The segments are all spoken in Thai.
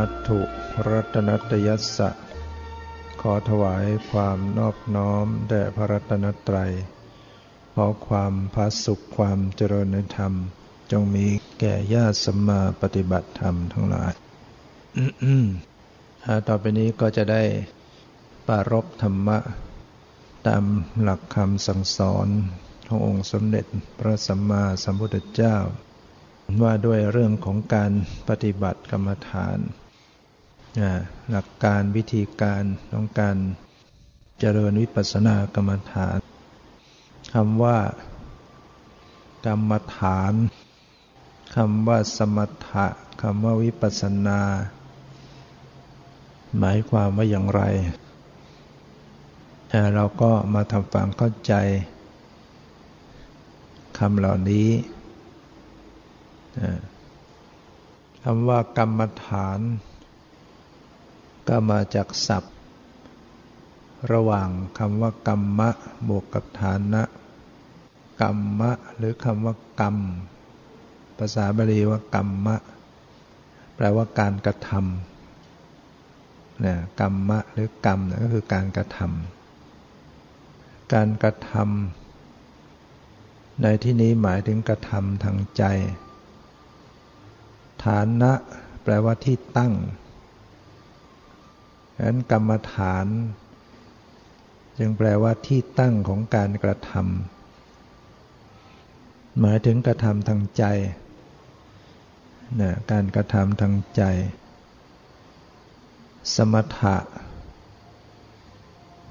นมัตถุรัตนัตยัสสะ ขอถวายความนอบน้อมแด่พระรัตนตรัย ขอความพาสุขความเจริญในธรรม จงมีแก่ญาติสัมมาปฏิบัติธรรมทั้งหลายต่อไปนี้ก็จะได้ปารบธรรมะ ตามหลักคำสั่งสอนขององค์สมเด็จพระสัมมาสัมพุทธเจ้า ว่าด้วยเรื่องของการปฏิบัติกรรมฐาน หลักการวิธีการของการเจริญวิปัสสนากรรมฐานคำว่ากรรมฐานคำว่าสมถะคำว่าวิปัสสนา หมายความว่าอย่างไร เราก็มาทำความเข้าใจคำเหล่านี้คำว่ากรรมฐาน ก็มาจากศัพท์ ระหว่างคำว่ากรรมะบวกกับฐานะกรรมะ หรือคำว่ากรรม ภาษาบาลีว่ากรรมะ แปลว่าการกระทำนะกรรมะ หรือกรรมก็คือการกระทำการกระทำในที่นี้หมายถึงกระทำทางใจ ฐานะ แปลว่าที่ตั้ง ฉะนั้นกรรมฐาน จึงแปลว่าที่ตั้งของการกระทำหมายถึงกระทำทางใจนะการกระทำทางใจ สมถะ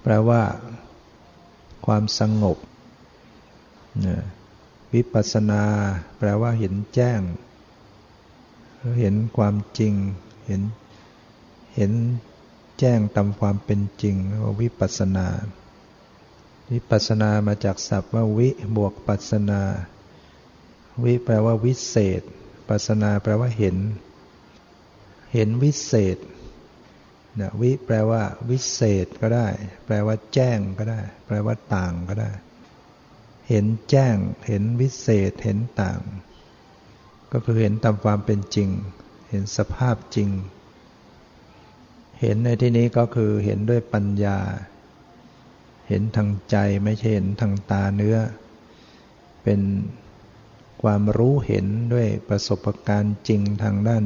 แปลว่า ความสงบนะวิปัสสนา แปลว่าเห็นแจ้ง เห็นความจริง เห็น เห็น แจ้งตามความเป็นจริงว่าวิปัสนา วิปัสสนามาจากศัพท์ว่าวิบวกปัสนา วิแปลว่าวิเศษ ปัสนาแปลว่าเห็น เห็นวิเศษนะวิแปลว่า วิเศษก็ได้ แปลว่า แจ้งก็ได้ แปลว่าต่างก็ได้ เห็นแจ้ง เห็นวิเศษ เห็นต่าง ก็คือเห็นตามความเป็นจริง เห็นสภาพจริง เห็นในที่นี้ก็คือเห็นด้วยปัญญา เห็นทางใจไม่ใช่เห็นทางตาเนื้อ เป็นความรู้เห็นด้วยประสบการณ์จริงทางด้าน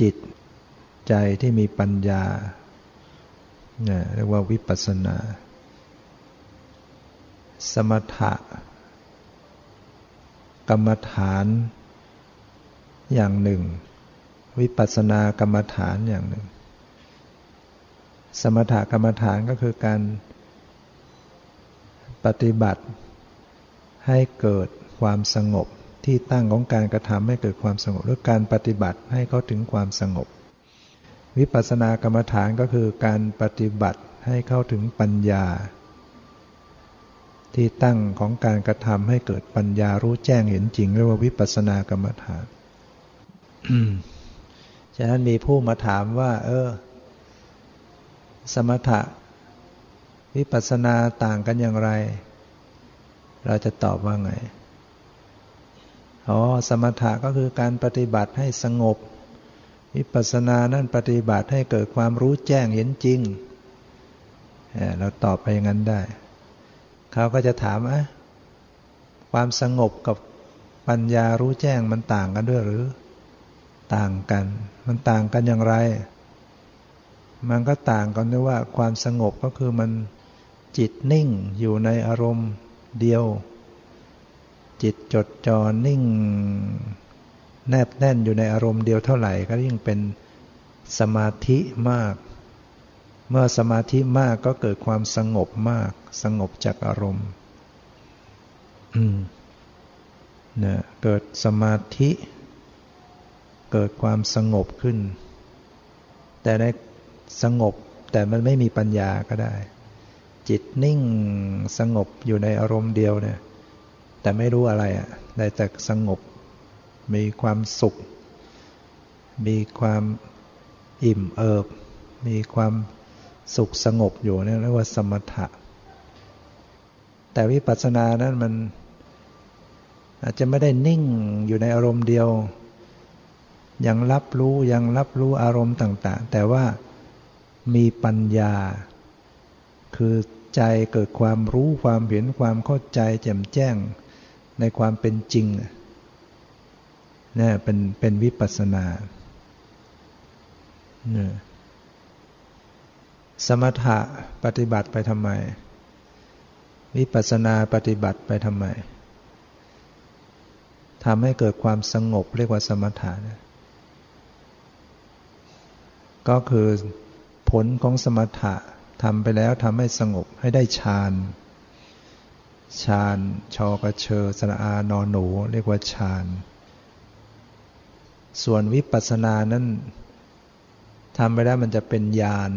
จิตใจที่มีปัญญาเรียกว่าวิปัสสนา สมถะ กรรมฐานอย่างหนึ่ง วิปัสสนากรรมฐานอย่างหนึ่ง สมถกรรมฐานก็คือการปฏิบัติ ให้เกิดความสงบที่ตั้งของการกระทำให้เกิดความสงบหรือการปฏิบัติให้เขาถึงความสงบ วิปัสสนากรรมฐานก็คือการปฏิบัติให้เข้าถึงปัญญา ที่ตั้งของการกระทำให้เกิดปัญญารู้แจ้งเห็นจริงเรียกว่าวิปัสสนากรรมฐานฉะนั้นมีผู้มาถามว่า เออ สมถะ วิปัสสนาต่างกันอย่างไร เราจะตอบว่าไง อ๋อ สมถะก็คือการปฏิบัติให้สงบ วิปัสสนานั่นปฏิบัติให้เกิดความรู้แจ้งเห็นจริง เราตอบไปอย่างนั้นได้ เขาก็จะถามอะความสงบกับปัญญารู้แจ้งมันต่างกันด้วยหรือ ต่างกัน มันต่างกันอย่างไร มันก็ต่างกันด้วยว่าความสงบก็คือมันจิตนิ่งอยู่ในอารมณ์เดียว จิตจดจ่อนิ่ง แนบแน่นอยู่ในอารมณ์เดียวเท่าไหร่ก็ยิ่งเป็นสมาธิมาก เมื่อสมาธิมากก็เกิดความสงบมาก สงบจากอารมณ์เนี่ยเกิดสมาธิ เกิดความสงบขึ้น แต่ใน สงบแต่มันไม่มีปัญญาก็ได้ จิตนิ่งสงบอยู่ในอารมณ์เดียวเนี่ย แต่ไม่รู้อะไรอะ่ะได้แต่สงบ มีความสุข มีความอิ่มเอิบ มีความสุขสงบอยู่นี่เรียกว่าสมถะ แต่วิปัสสนานั้นมันอาจจะไม่ได้นิ่งอยู่ในอารมณ์เดียว ยังรับรู้ยังรับรู้อารมณ์ต่าง ๆ แต่ว่า มีปัญญา คือใจเกิดความรู้ความเห็นความเข้าใจแจ่มแจ้งในความเป็นจริงนี่เป็นเป็นวิปัสสนาเนี่ยสมถะปฏิบัติไปทำไม วิปัสสนาปฏิบัติไปทำไมทำให้เกิดความสงบเรียกว่าสมถะนะก็คือ ผลของสมถะทำไปแล้วทำให้สงบให้ได้ฌานฌานชอกระเชอสระอานอนหนู เรียกว่าฌานส่วนวิปัสสนานั้นทำไปแล้วมันจะเป็นญาณ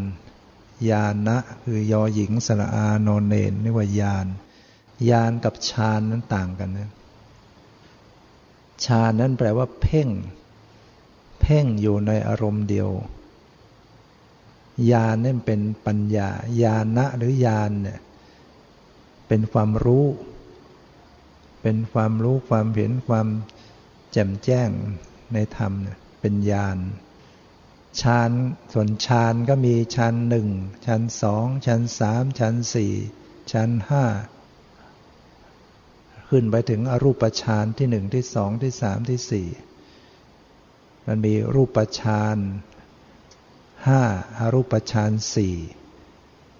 ญาณนะคือยอหญิงสระอานอนเนนเรียกว่าญาณญาณกับฌานนั้นต่างกันนะฌานนั้นแปลว่าเพ่ง เพ่งอยู่ในอารมณ์เดียว ญาณนั่เป็นปัญญาญาณะหรือญาณเนี่ยเป็นความรู้ เป็นความรู้ความเห็นความแจ่มแจ้งในธรรมเป็นญาณฌานส่วนฌานก็มีฌานหนึ่งฌานสองฌานสามฌานสี่ฌานห้าขึ้นไปถึงอรูปฌานที่หนึ่งที่สองที่สามที่สี่มันมีรูปฌาน ห้าอารูปฌานสี่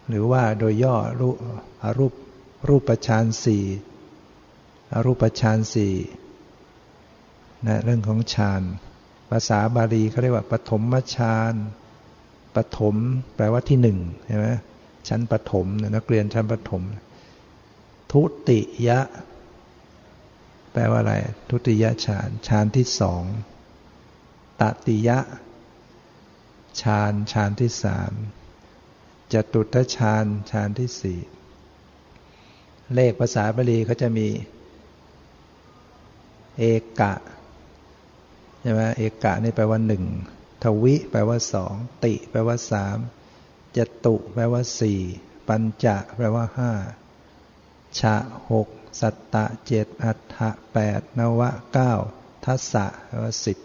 หรือว่าโดยย่อรูอารูปรูปฌานสี่อรูปฌานสี่นะเรื่องของฌานภาษาบาลีเขาเรียกว่าปฐมฌานปฐมแปลว่าที่หนึ่งใช่ไหมชั้นปฐมนักเรียนชั้นปฐมทุติยะ แปลว่าอะไร ทุติยะฌานฌานที่สองตติยะ ฌานฌานที่สามจตุตฌานฌานที่สี่เลขภาษาบาลีเขาจะมี เอกะใช่ไหมเอกะนี่แปลว่าหนึ่งทวิแปลว่าสองติแปลว่าสามจตุแปลว่าสี่ปัญจะแปลว่าห้าชะหกสัตตะเจ็ดอัฏฐะแปดนวะเก้าทัสสะแปลว่าสิบ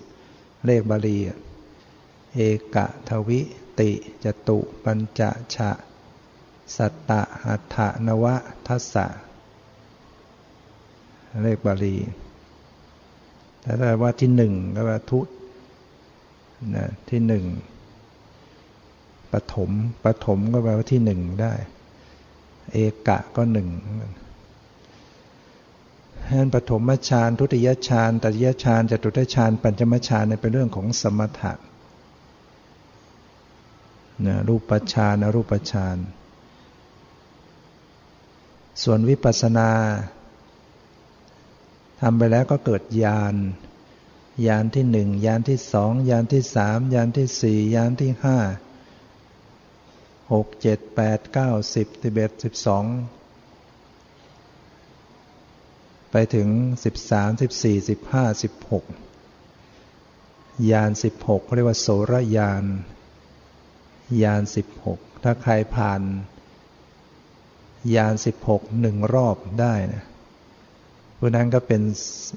เลขบาลี เอกะทวิติจตุปัญจะฉะ สัตตะหัตถนวะทัสสะเลขบาลีถ้าว่าที่หนึ่งก็ว่าทุนะที่หนึ่งปฐมปฐมก็แปลว่าที่หนึ่งได้ เอกะก็หนึ่งนั้นปฐมฌานทุติยฌานตติยฌานจตุตฌานปัญจมฌานเป็นเรื่องของสมถะ นะรูปฌานอรูปฌาน ส่วนวิปัสสนาทำไปแล้วก็เกิดญาณญาณที่หนึ่งญาณที่สองญาณที่สามญาณที่สี่ญาณที่ห้าหกเจ็ดแปดเก้าสิบสิบเอ็ดสิบสองไปถึงสิบสามสิบสี่สิบห้าสิบหกญาณสิบหกเรียกว่าโสรญาณ ยานสิบหกถ้าใครผ่านยานสิบหกหนึ่งรอบได้นะผู้นั้นก็เป็น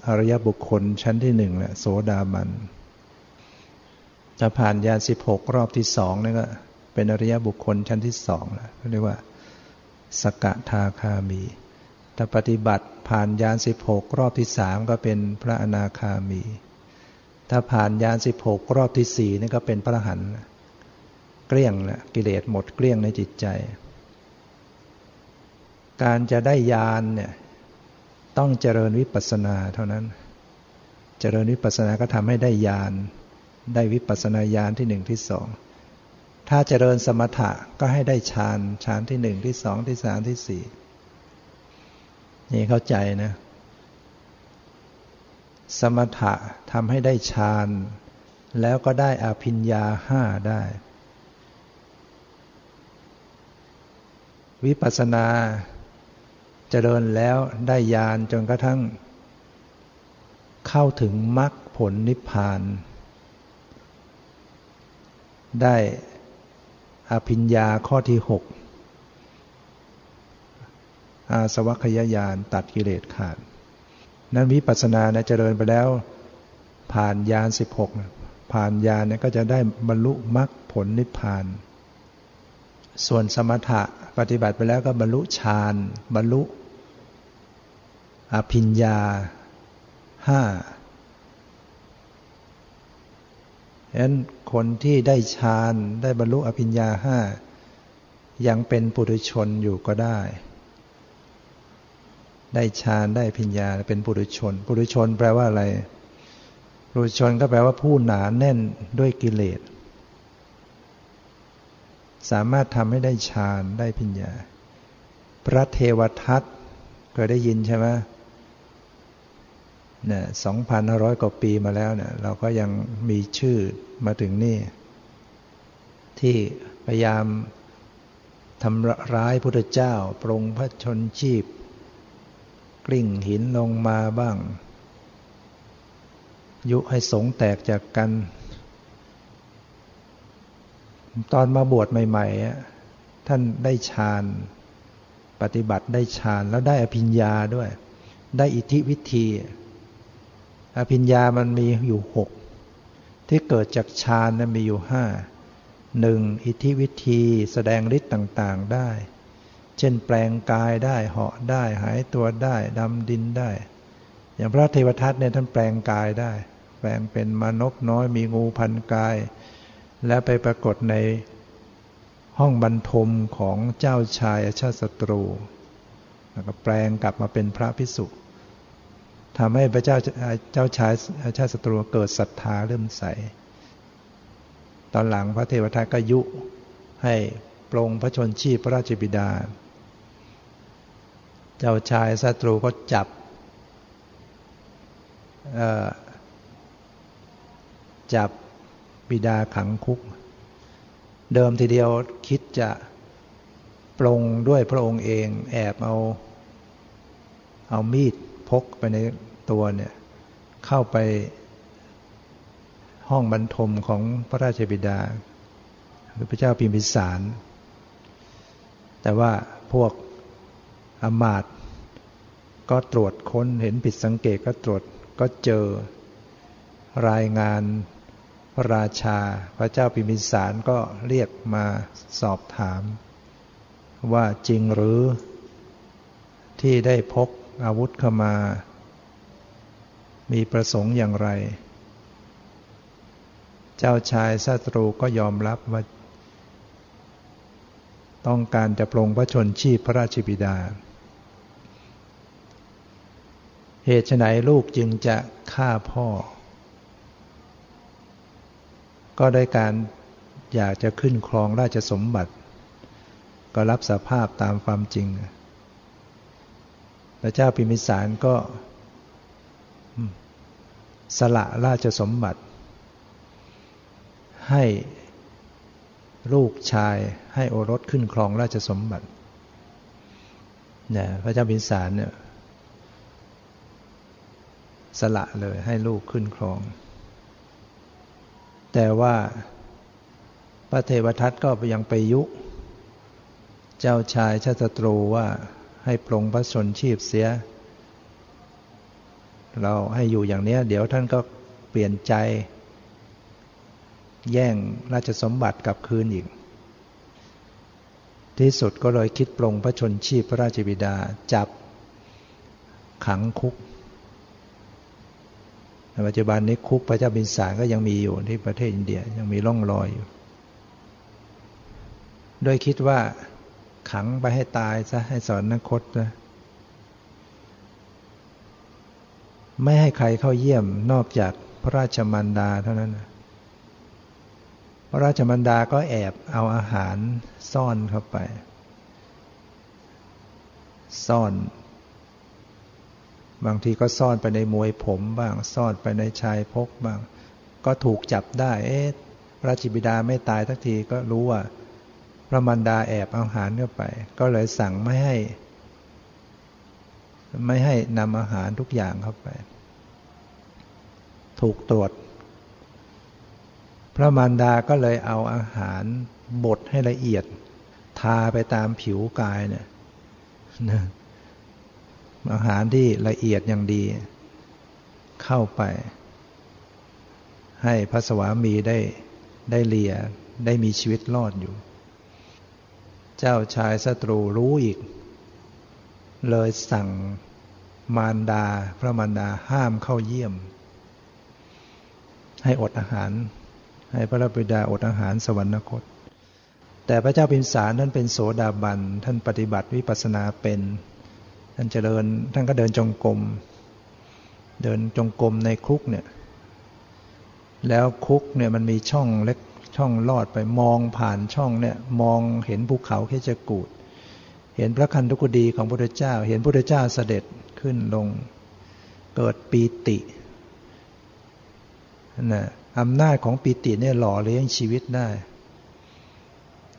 อริยบุคคลชั้นที่หนึ่งแหละโสดาบันถ้าผ่านยานสิบหกรอบที่สองนี่ก็เป็นอริยบุคคลชั้นที่สองแล้วเรียกว่าสกทาคามีถ้าปฏิบัติผ่านยานสิบหกรอบที่สามก็เป็นพระอนาคามี ถ้าผ่านยานสิบหกรอบที่สี่นี่ก็เป็นพระหันต์ เกลี้ยงและกิเลสหมดเกลี้ยงในจิตใจ การจะได้ญาณเนี่ยต้องเจริญวิปัสสนาเท่านั้น เจริญวิปัสสนาก็ทำให้ได้ญาณได้วิปัสสนาญาณที่หนึ่งที่สองถ้าเจริญสมถะก็ให้ได้ฌานฌานที่หนึ่งที่สองที่สามที่สี่นี่เข้าใจนะ สมถะทำให้ได้ฌาน แล้วก็ได้อภิญญาห้าได้ วิปัสสนาจเจริญแล้วได้ญาณจนกระทั่ง เข้าถึงมรรคผลนิพพาน ได้อภิญญาข้อที่หกอาสวัคยายานตัดกิเลสขาด นั้นวิปัสสนานะเจริญไปแล้ว ผ่านญาณสิบหกผ่านญาณเนี่ยก็จะได้บรรลุมรรคผลนิพพาน ส่วนสมถะปฏิบัติไปแล้วก็บรรลุฌานบรรลุ อภิญญาห้าฉะนั้นคนที่ได้ฌานได้บรรลุอภิญญาห้ายังเป็นปุถุชนอยู่ก็ได้ ได้ฌานได้อภิญญาเป็นปุถุชน ปุถุชนแปลว่าอะไร ปุถุชนก็แปลว่าผู้หนาแน่นด้วยกิเลส สามารถทำให้ได้ฌานได้พิญญา พระเทวทัตเคยได้ยินใช่ไหมเนี่ยสองพันห้าร้อยกว่าปีมาแล้วเนี่ยเราก็ยังมีชื่อมาถึงนี่ ที่พยายามทำร้ายพุทธเจ้า ปรงพระชนชีพ กลิ้งหินลงมาบ้าง ยุให้สงแตกจากกัน ตอนมาบวชใหม่ๆท่านได้ฌานปฏิบัติได้ฌานแล้วได้อภิญญาด้วย ได้อิทธิวิธี อภิญญามันมีอยู่หกที่เกิดจากฌานนั้นมีอยู่ห้าหนึ่งอิทธิวิธีแสดงฤทธิ์ต่างๆได้ เช่นแปลงกายได้เหาะได้ หายตัวได้ดำดินได้ อย่างพระเทวทัตเนี่ยท่านแปลงกายได้ แปลงเป็นมนกน้อยมีงูพันกาย และไปปรากฏในห้องบรรทมของเจ้าชายอาชาติศัตรู แล้วก็แปลงกลับมาเป็นพระพิสุทำให้พระเจ้าเจ้าชายอาชาติศัตรูเกิดศรัทธาเริ่มใส ตอนหลังพระเทวทัตก็ยุให้ปรงพระชนชีพพระราชบิดา เจ้าชายศัตรูก็จับจับ บิดาขังคุก เดิมทีเดียวคิดจะปรงด้วยพระองค์เองแอบเอา เอามีดพกไปในตัวเนี่ย เข้าไปห้องบรรทมของพระราชบิดาคือพระเจ้าพิมพิสาร แต่ว่าพวกอมาตก็ตรวจค้นเห็นผิดสังเกตก็ตรวจก็เจอรายงาน ระราชา พระเจ้าพิมพิสารก็เรียกมาสอบถาม ว่าจริงหรือที่ได้พกอาวุธเข้ามา มีประสงค์อย่างไร เจ้าชายศัตรูก็ยอมรับว่า ต้องการจะปรงพระชนชีพพระราชบิดา เหตุไฉนลูกจึงจะฆ่าพ่อ ก็ได้การอยากจะขึ้นครองราชสมบัติ ก็รับสภาพตามความจริง พระเจ้าพิมิสารก็ สละราชสมบัติ ให้ลูกชายให้โอรสขึ้นครองราชสมบัติเนี่ยพระเจ้าพินสารเนี่ยสละเลยให้ลูกขึ้นครอง แต่ว่าพระเทวทัตก็ยังไปยุ เจ้าชายชาตตรูว่าให้ปรงพระชนชีพเสีย เราให้อยู่อย่างนี้เดี๋ยวท่านก็เปลี่ยนใจ แย่งราชสมบัติกลับคืนอีก ที่สุดก็เลยคิดปรงพระชนชีพพระราชบิดาจับขังคุก ปัจจุบันนี้คุกพระเจ้าบินสารก็ยังมีอยู่ที่ประเทศอินเดียยังมีร่องรอยอยู่ โดยคิดว่าขังไปให้ตายซะให้สอนนักคตนะไม่ให้ใครเข้าเยี่ยมนอกจากพระราชมันดาเท่านั้นพระราชมันดาก็แอบเอาอาหารซ่อนเข้าไป ซ่อน บางทีก็ซ่อนไปในมวยผมบ้าง ซ่อนไปในชายพกบ้าง ก็ถูกจับได้ เอ๊ะพระจิบิดาไม่ตายทักทีก็รู้ว่า พระมันดาแอบเอาอาหารเข้าไป ก็เลยสั่งไม่ให้ ไม่ให้นำอาหารทุกอย่างเข้าไป ถูกตรวจ พระมารดาก็เลยเอาอาหารบดให้ละเอียด ทาไปตามผิวกายเนี่ย อาหารที่ละเอียดอย่างดี เข้าไป ให้พระสวามีได้ได้เลียได้มีชีวิตรอดอยู่ เจ้าชายศัตรูรู้อีก เลยสั่งมารดาพระมารดาห้ามเข้าเยี่ยม ให้อดอาหาร ให้พระบิดาอดอาหารสวรรคต แต่พระเจ้าพิมสารท่านเป็นโสดาบันท่านปฏิบัติวิปัสนาเป็น ท่านเจริญ ท่านก็เดินจงกรม เดินจงกรมในคุกเนี่ย แล้วคุกเนี่ยมันมีช่องเล็กช่องลอดไปมองผ่านช่องเนี่ยมองเห็นภูเขาแค่จกูดเห็นพระคันธุกดีของพระพุทธเจ้า เห็นพระพุทธเจ้าเสด็จขึ้นลง เกิดปีตินะอำนาจของปีติเนี่ยหล่อเลี้ยงชีวิตได้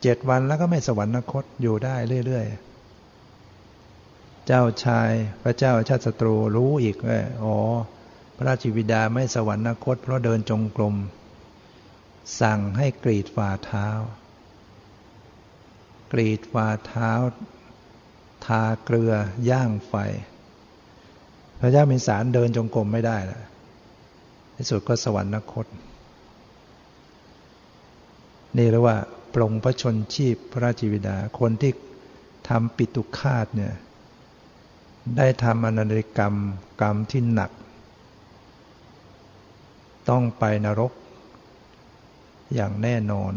เจ็ดวันแล้วก็ไม่สวรรคตอยู่ได้เรื่อย ๆ เจ้าชายพระเจ้าชาติศัตรูรู้อีกว่าอ๋อ พระราชวิดาไม่สวรรคตเพราะเดินจงกรมสั่งให้กรีดฝ่าเท้า กรีดฝ่าเท้า ทาเกลือย่างไฟ พระเจ้ามิสารเดินจงกรมไม่ได้แล้วที่สุดก็สวรรคต นี่เรียกว่าปรงพระชนชีพพระราชวิดาคนที่ทำปิตุคาตเนี่ย ได้ทำอนันตกรรมกรรมที่หนัก ต้องไปนรก อย่างแน่นอน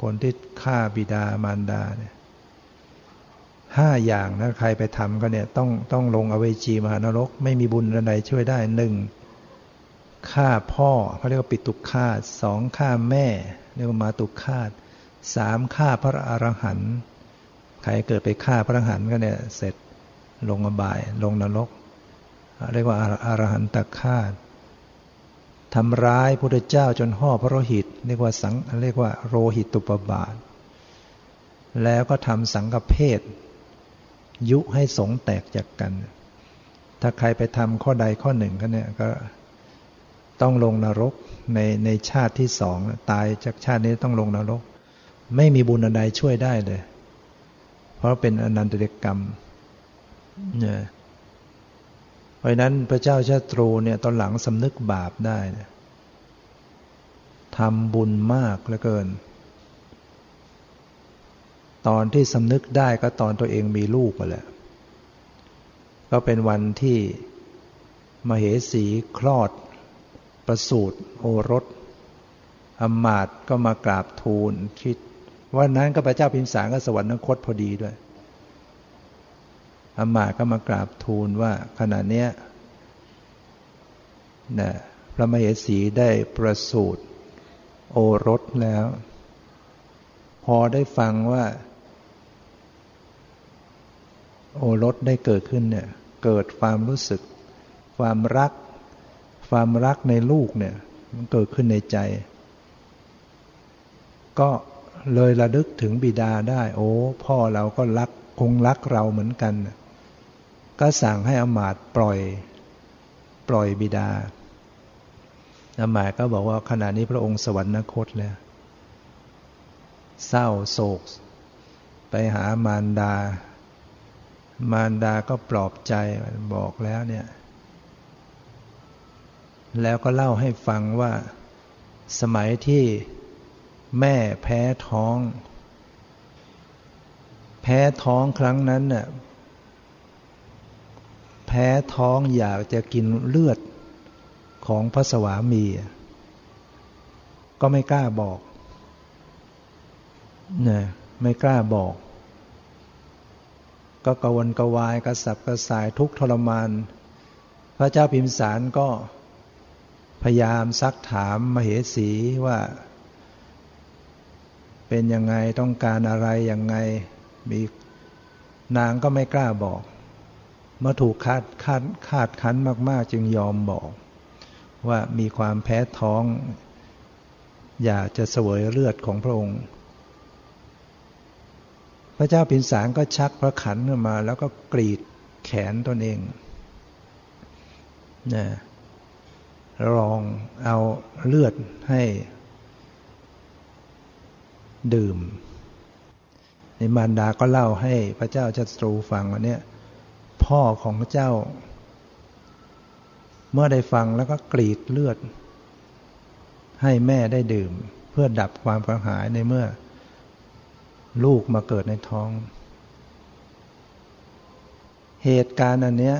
คนที่ฆ่าบิดามารดาเนี่ยห้าอย่างนะใครไปทำก็เนี่ยต้องต้องลงอเวจีมหานรก ไม่มีบุญอะไรช่วยได้หนึ่งฆ่าพ่อเขาเรียกว่าปิตุฆาตสองฆ่าแม่ เรียกว่ามาตุฆาตสามฆ่าพระอรหันต์ใครเกิดไปฆ่าพระอรหันต์ก็เนี่ยเสร็จ ลงอบาย ลงนรก เรียกว่าอรหันตฆาตทำร้ายพระเจ้าจนห่อพระโลหิต เรียกว่าสังเรียกว่าโรหิตตุปบาท แล้วก็ทำสังฆเพศ ยุให้สงแตกจากกัน ถ้าใครไปทำข้อใดข้อหนึ่งก็เนี่ยก็ต้องลงนรกในในชาติที่สองตายจากชาตินี้ต้องลงนรก ไม่มีบุญใดช่วยได้เลย เพราะเป็นอนันตเดกกรรม เนี่ยเพราะนั้นพระเจ้าชาตรูเนี่ยตอนหลังสำนึกบาปได้ทำบุญมากเหลือเกิน ตอนที่สำนึกได้ก็ตอนตัวเองมีลูกแหละก็เป็นวันที่มเหสีคลอด ประสูตรโอรสอมาตก็มากราบทูลคิดวันนั้นก็พระเจ้าพิมสารก็สวรรคตพอดีด้วย อามาก็มากราบทูลว่าขณะเนี้ยนะพระมเหสีได้ประสูตรโอรสแล้ว พอได้ฟังว่า โอรสได้เกิดขึ้นเนี่ย เกิดความรู้สึก ความรัก ความรักในลูกเนี่ย มันเกิดขึ้นในใจ ก็เลยระลึกถึงบิดาได้ โอ้ พ่อเราก็รักคงรักเราเหมือนกัน ก็สั่งให้อมาตปล่อยปล่อยบิดาอมาตก็บอกว่าขณะนี้พระองค์สวรรคตแล้วเศร้าโศก ไปหามารดา มารดาก็ปลอบใจบอกแล้วเนี่ย แล้วก็เล่าให้ฟังว่าสมัยที่แม่แพ้ท้อง แพ้ท้องครั้งนั้นน่ะ พ้ท้องอยากจะกินเลือดของพระสวามี ก็ไม่กล้าบอกนี่ยไม่กล้าบอก ก็กวนกวายกระสับกระส่ายทุกทรมาน พระเจ้าพิมสารก็พยายามซักถามมเหสีว่า เป็นยังไงต้องการอะไรยังไงมีนางก็ไม่กล้าบอก เมื่อถูกคาดคาดคาดคั้นมาก ๆ จึงยอมบอก ว่ามีความแพ้ท้อง อยากจะเสวยเลือดของพระองค์ พระเจ้าปินสารก็ชักพระขันขึ้นมา แล้วก็กรีดแขนตนเองนะลองเอาเลือดให้ดื่มในมารดาก็เล่าให้พระเจ้าจัตรูฟังว่าเนี่ย พ่อของเจ้า เมื่อได้ฟังแล้วก็กรีดเลือด ให้แม่ได้ดื่ม เพื่อดับความกระหายในเมื่อ ลูกมาเกิดในท้อง เหตุการณ์อันเนี้ย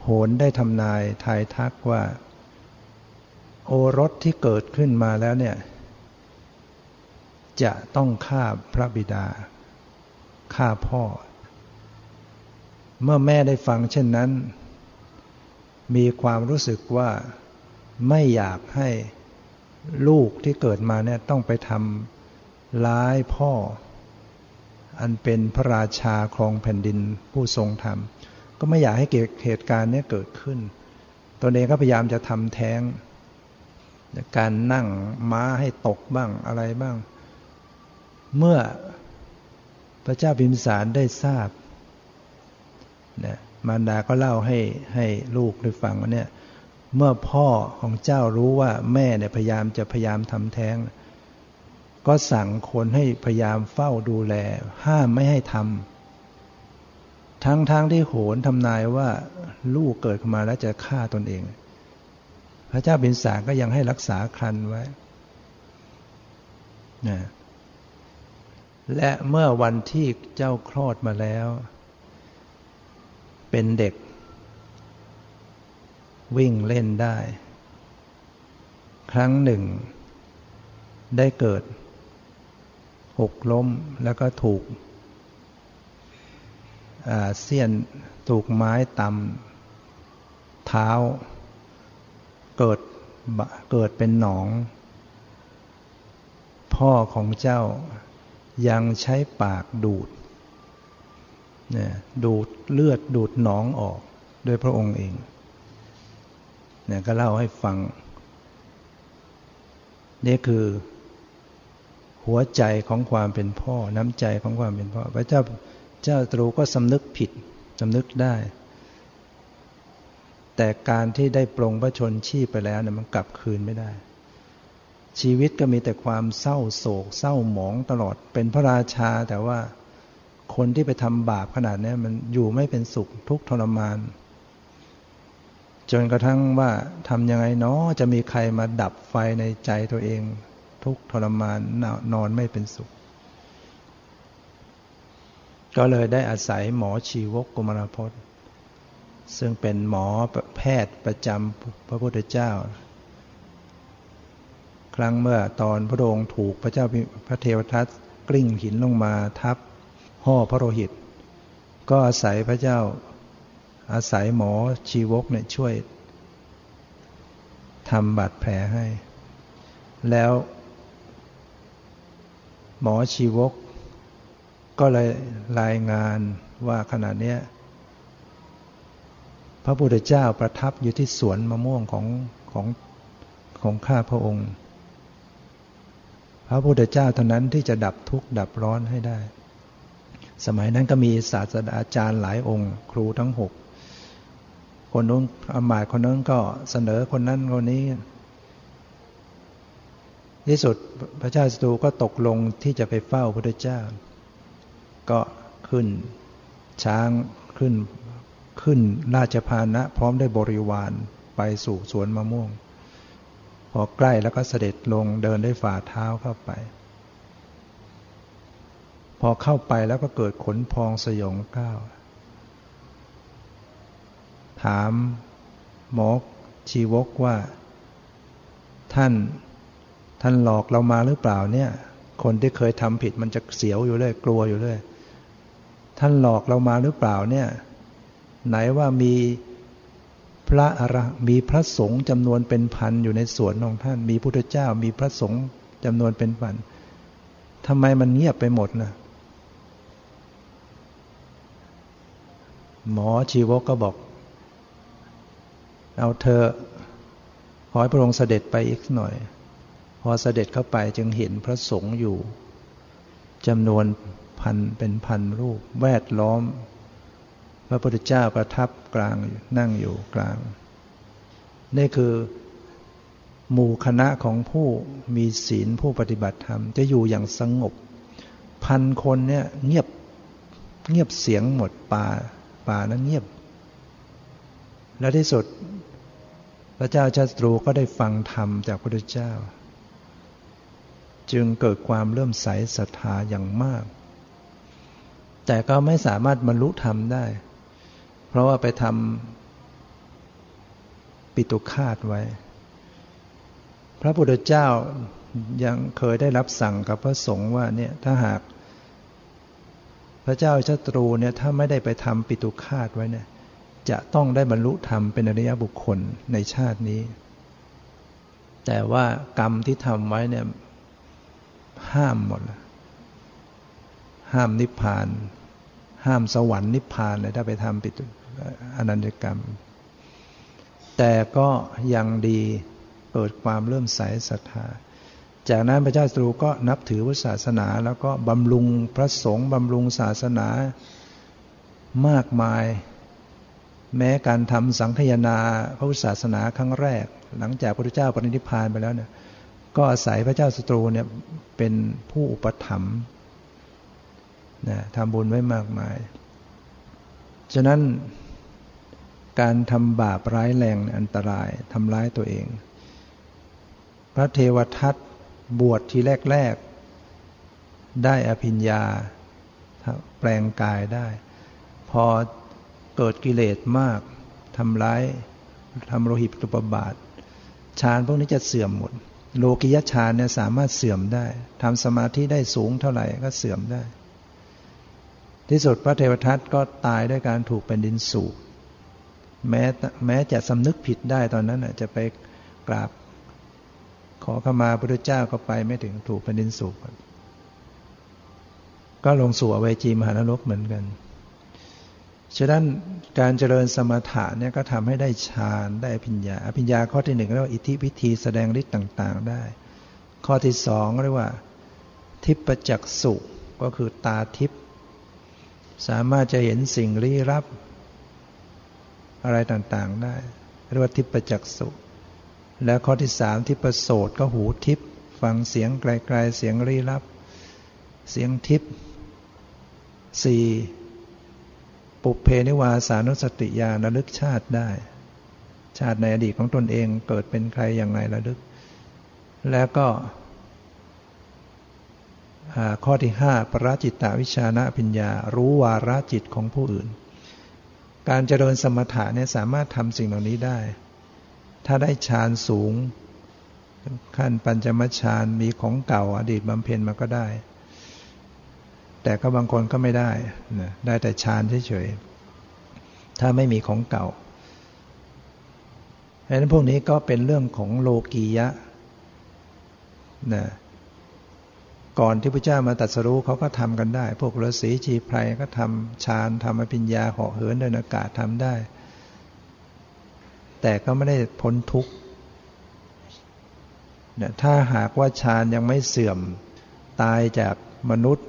โหนได้ทำนายทายทักว่า โอรสที่เกิดขึ้นมาแล้วเนี่ย จะต้องฆ่าพระบิดาฆ่าพ่อ เมื่อแม่ได้ฟังเช่นนั้น มีความรู้สึกว่าไม่อยากให้ลูกที่เกิดมาเนี่ยต้องไปทำร้ายพ่อ อันเป็นพระราชาครองแผ่นดินผู้ทรงธรรม ก็ไม่อยากให้เกิดเหตุการณ์นี้เกิดขึ้นตัวเองก็พยายามจะทำแท้ง การนั่งม้าให้ตกบ้างอะไรบ้าง เมื่อพระเจ้าพิมสารได้ทราบ นะมารดาก็เล่าให้ให้ลูกได้ฟังว่าเนี่ยเมื่อพ่อของเจ้ารู้ว่าแม่เนี่ยพยายามจะพยายามทำแท้ง ก็สั่งคนให้พยายามเฝ้าดูแล ห้ามไม่ให้ทำทั้งๆทที่โหนทำนายว่าลูกเกิดขึ้นมาแล้วจะฆ่าตนเอง พระเจ้าบินสาก็ยังให้รักษาครันไว้นะและเมื่อวันที่เจ้าคลอดมาแล้ว เป็นเด็ก วิ่งเล่นได้ ครั้งหนึ่ง ได้เกิด หกล้มแล้วก็ถูกเสี้ยนถูกไม้ตำเท้า เกิดเกิดเป็นหนอง พ่อของเจ้ายังใช้ปากดูด นี่ยดูดเลือดดูดหนองออกด้วยพระองค์เองเนี่ยก็เล่าให้ฟัง นี่คือ หัวใจของความเป็นพ่อ น้ำใจของความเป็นพ่อ พระเจ้าเจ้าตรูก็สำนึกผิดสำนึกได้ แต่การที่ได้ปรงพระชนชีพไปแล้วเนี่ยมันกลับคืนไม่ได้ ชีวิตก็มีแต่ความเศร้าโศก เศร้าหมองตลอดเป็นพระราชาแต่ว่า คนที่ไปทำบาปขนาดนี้มันอยู่ไม่เป็นสุขทุกทรมาน จนกระทั่งว่าทำยังไงเนาะจะมีใครมาดับไฟในใจตัวเอง ทุกทรมานนอนไม่เป็นสุข ก็เลยได้อาศัยหมอชีวกกุมารพจน์ ซึ่งเป็นหมอแพทย์ประจำพระพุทธเจ้า ครั้งเมื่อตอนพระองค์ถูกพระเจ้าพระเทวทัตกลิ้งหินลงมาทับ ห่อพระโลหิต ก็อาศัยพระเจ้า อาศัยหมอชีวกเนี่ยช่วยทำบาดแผลให้ แล้ว หมอชีวก ก็เลยรายงานว่าขณะนี้พระพุทธเจ้าประทับอยู่ที่สวนมะม่วงของของของข้าพระองค์ พระพุทธเจ้าเท่านั้นที่จะดับทุกข์ดับร้อนให้ได้ สมัยนั้นก็มีศาสตราจารย์หลายองค์ ครูทั้งหกคนนู้นอมาตคนนั้นก็เสนอคนนั้นคนนี้ ที่สุดพระเจ้าสตูก็ตกลงที่จะไปเฝ้าพระพุทธเจ้า ก็ขึ้นช้างขึ้นขึ้นราชพานะพร้อมได้บริวารไปสู่สวนมะม่วง พอใกล้แล้วก็เสด็จลงเดินด้วยฝ่าเท้าเข้าไป พอเข้าไปแล้วก็เกิดขนพองสยองก้าวถามหมอชีวกว่า ท่านท่านหลอกเรามาหรือเปล่าเนี่ย คนที่เคยทำผิดมันจะเสียวอยู่เลยกลัวอยู่เลยท่านหลอกเรามาหรือเปล่าเนี่ย ไหนว่ามีพระอรมีพระสงฆ์จำนวนเป็นพันอยู่ในสวนของท่าน มีพุทธเจ้า มีพระสงฆ์จำนวนเป็นพันทำไมมันเงียบไปหมดนะ หมอชีวกก็บอก เอาเธอขอให้พระองค์เสด็จไปอีกหน่อย พอเสด็จเข้าไปจึงเห็นพระสงฆ์อยู่จำนวนพันเป็นพันรูป แวดล้อม พระพุทธเจ้าประทับกลางนั่งอยู่กลาง นี่คือหมู่คณะของผู้มีศีลผู้ปฏิบัติธรรม จะอยู่อย่างสงบ พันคนเนี่ยเงียบเงียบเสียงหมดป่า ป่านั้นเงียบ แล้วที่สุด พระเจ้าชัตรูก็ได้ฟังธรรมจากพระพุทธเจ้า จึงเกิดความเริ่มใสศรัทธาอย่างมาก แต่ก็ไม่สามารถบรรลุธรรมได้ เพราะว่าไปทำปิตุคาตไว้ พระพุทธเจ้ายังเคยได้รับสั่งกับพระสงฆ์ว่าเนี่ยถ้าหาก พระเจ้าชัตรูเนี่ยถ้าไม่ได้ไปทำปิตุคาตไว้เนี่ยจะต้องได้บรรลุธรรมเป็นอริยบุคคลในชาตินี้ แต่ว่ากรรมที่ทำไว้เนี่ยห้ามหมดห้ามนิพพาน ห้ามสวรรค์นิพพานเลยถ้าไปทำปิตุอนันตกรรม แต่ก็ยังดีเกิดความเริ่มใสศรัทธา จากนั้นพระเจ้าสรูก็นับถือพุทธศาสนา แล้วก็บำรุงพระสงฆ์บำรุงศาสนามากมาย แม้การทำสังฆยนาพระพุทธศาสนาครั้งแรก หลังจากพระพุทธเจ้าปรินิพพานไปแล้วเนี่ยก็อาศัยพระเจ้าสตรูเนี่ยเป็นผู้อุปถัมภ์นะทำบุญไว้มากมาย ฉะนั้นการทำบาปร้ายแรงอันตรายทำร้ายตัวเอง พระเทวทัต บวชทีแรก ๆ ได้อภิญญา แปลงกายได้ พอเกิดกิเลสมากทำร้ายทำโลหิตตุปบาทฌานพวกนี้จะเสื่อมหมด โลกิยฌานเนี่ยสามารถเสื่อมได้ทำสมาธิได้สูงเท่าไหร่ก็เสื่อมได้ ที่สุดพระเทวทัตก็ตายด้วยการถูกเป็นดินสูบแม้แม้จะสำนึกผิดได้ตอนนั้นจะไปกราบ ขอขมาพระพุทธเจ้าก็ไปไม่ถึงถูกแผ่นดินสูบก็ลงสู่อเวจีมหานรกเหมือนกัน ฉะนั้นการเจริญสมถะเนี่ยก็ทำให้ได้ฌานได้อภิญญา อภิญญาข้อที่หนึ่งเรียกว่าอิทธิวิธีแสดงฤทธิ์ต่าง ๆ ได้ ข้อที่สองเรียกว่า ทิพจักสุก็คือตาทิพสามารถจะเห็นสิ่งลี้ลับ อะไรต่างๆได้ เรียกว่าทิพจักสุ แล้วข้อที่สามที่ประโสดก็หูทิพฟังเสียงไกลๆเสียงรีลับ เสียงทิพสี่ปุเพนิวาสานุสติญาณระลึกชาติได้ ชาติในอดีตของตนเองเกิดเป็นใครอย่างไรระลึก แล้วก็ข้อที่ห้าปราจิตตวิชานะปัญญา รู้วาระจิตของผู้อื่น การเจริญสมถะเนี่ยสามารถทำสิ่งเหล่านี้ได้ ถ้าได้ฌานสูง ขั้นปัญจมฌานมีของเก่าอดีตบำเพ็ญมาก็ได้ แต่ก็บางคนก็ไม่ได้นะได้แต่ฌานเฉยๆ ถ้าไม่มีของเก่าเพราะนั้นพวกนี้ก็เป็นเรื่องของโลกียะนะก่อนที่พระเจ้ามาตัดสรู้เขาก็ทำกันได้ พวกฤาษีชีไพรก็ทำฌานทำอภิญญาเหาะเหินเดินอากาศทำได้ แต่ก็ไม่ได้พ้นทุกข์เนี่ยถ้าหากว่าฌานยังไม่เสื่อมตายจากมนุษย์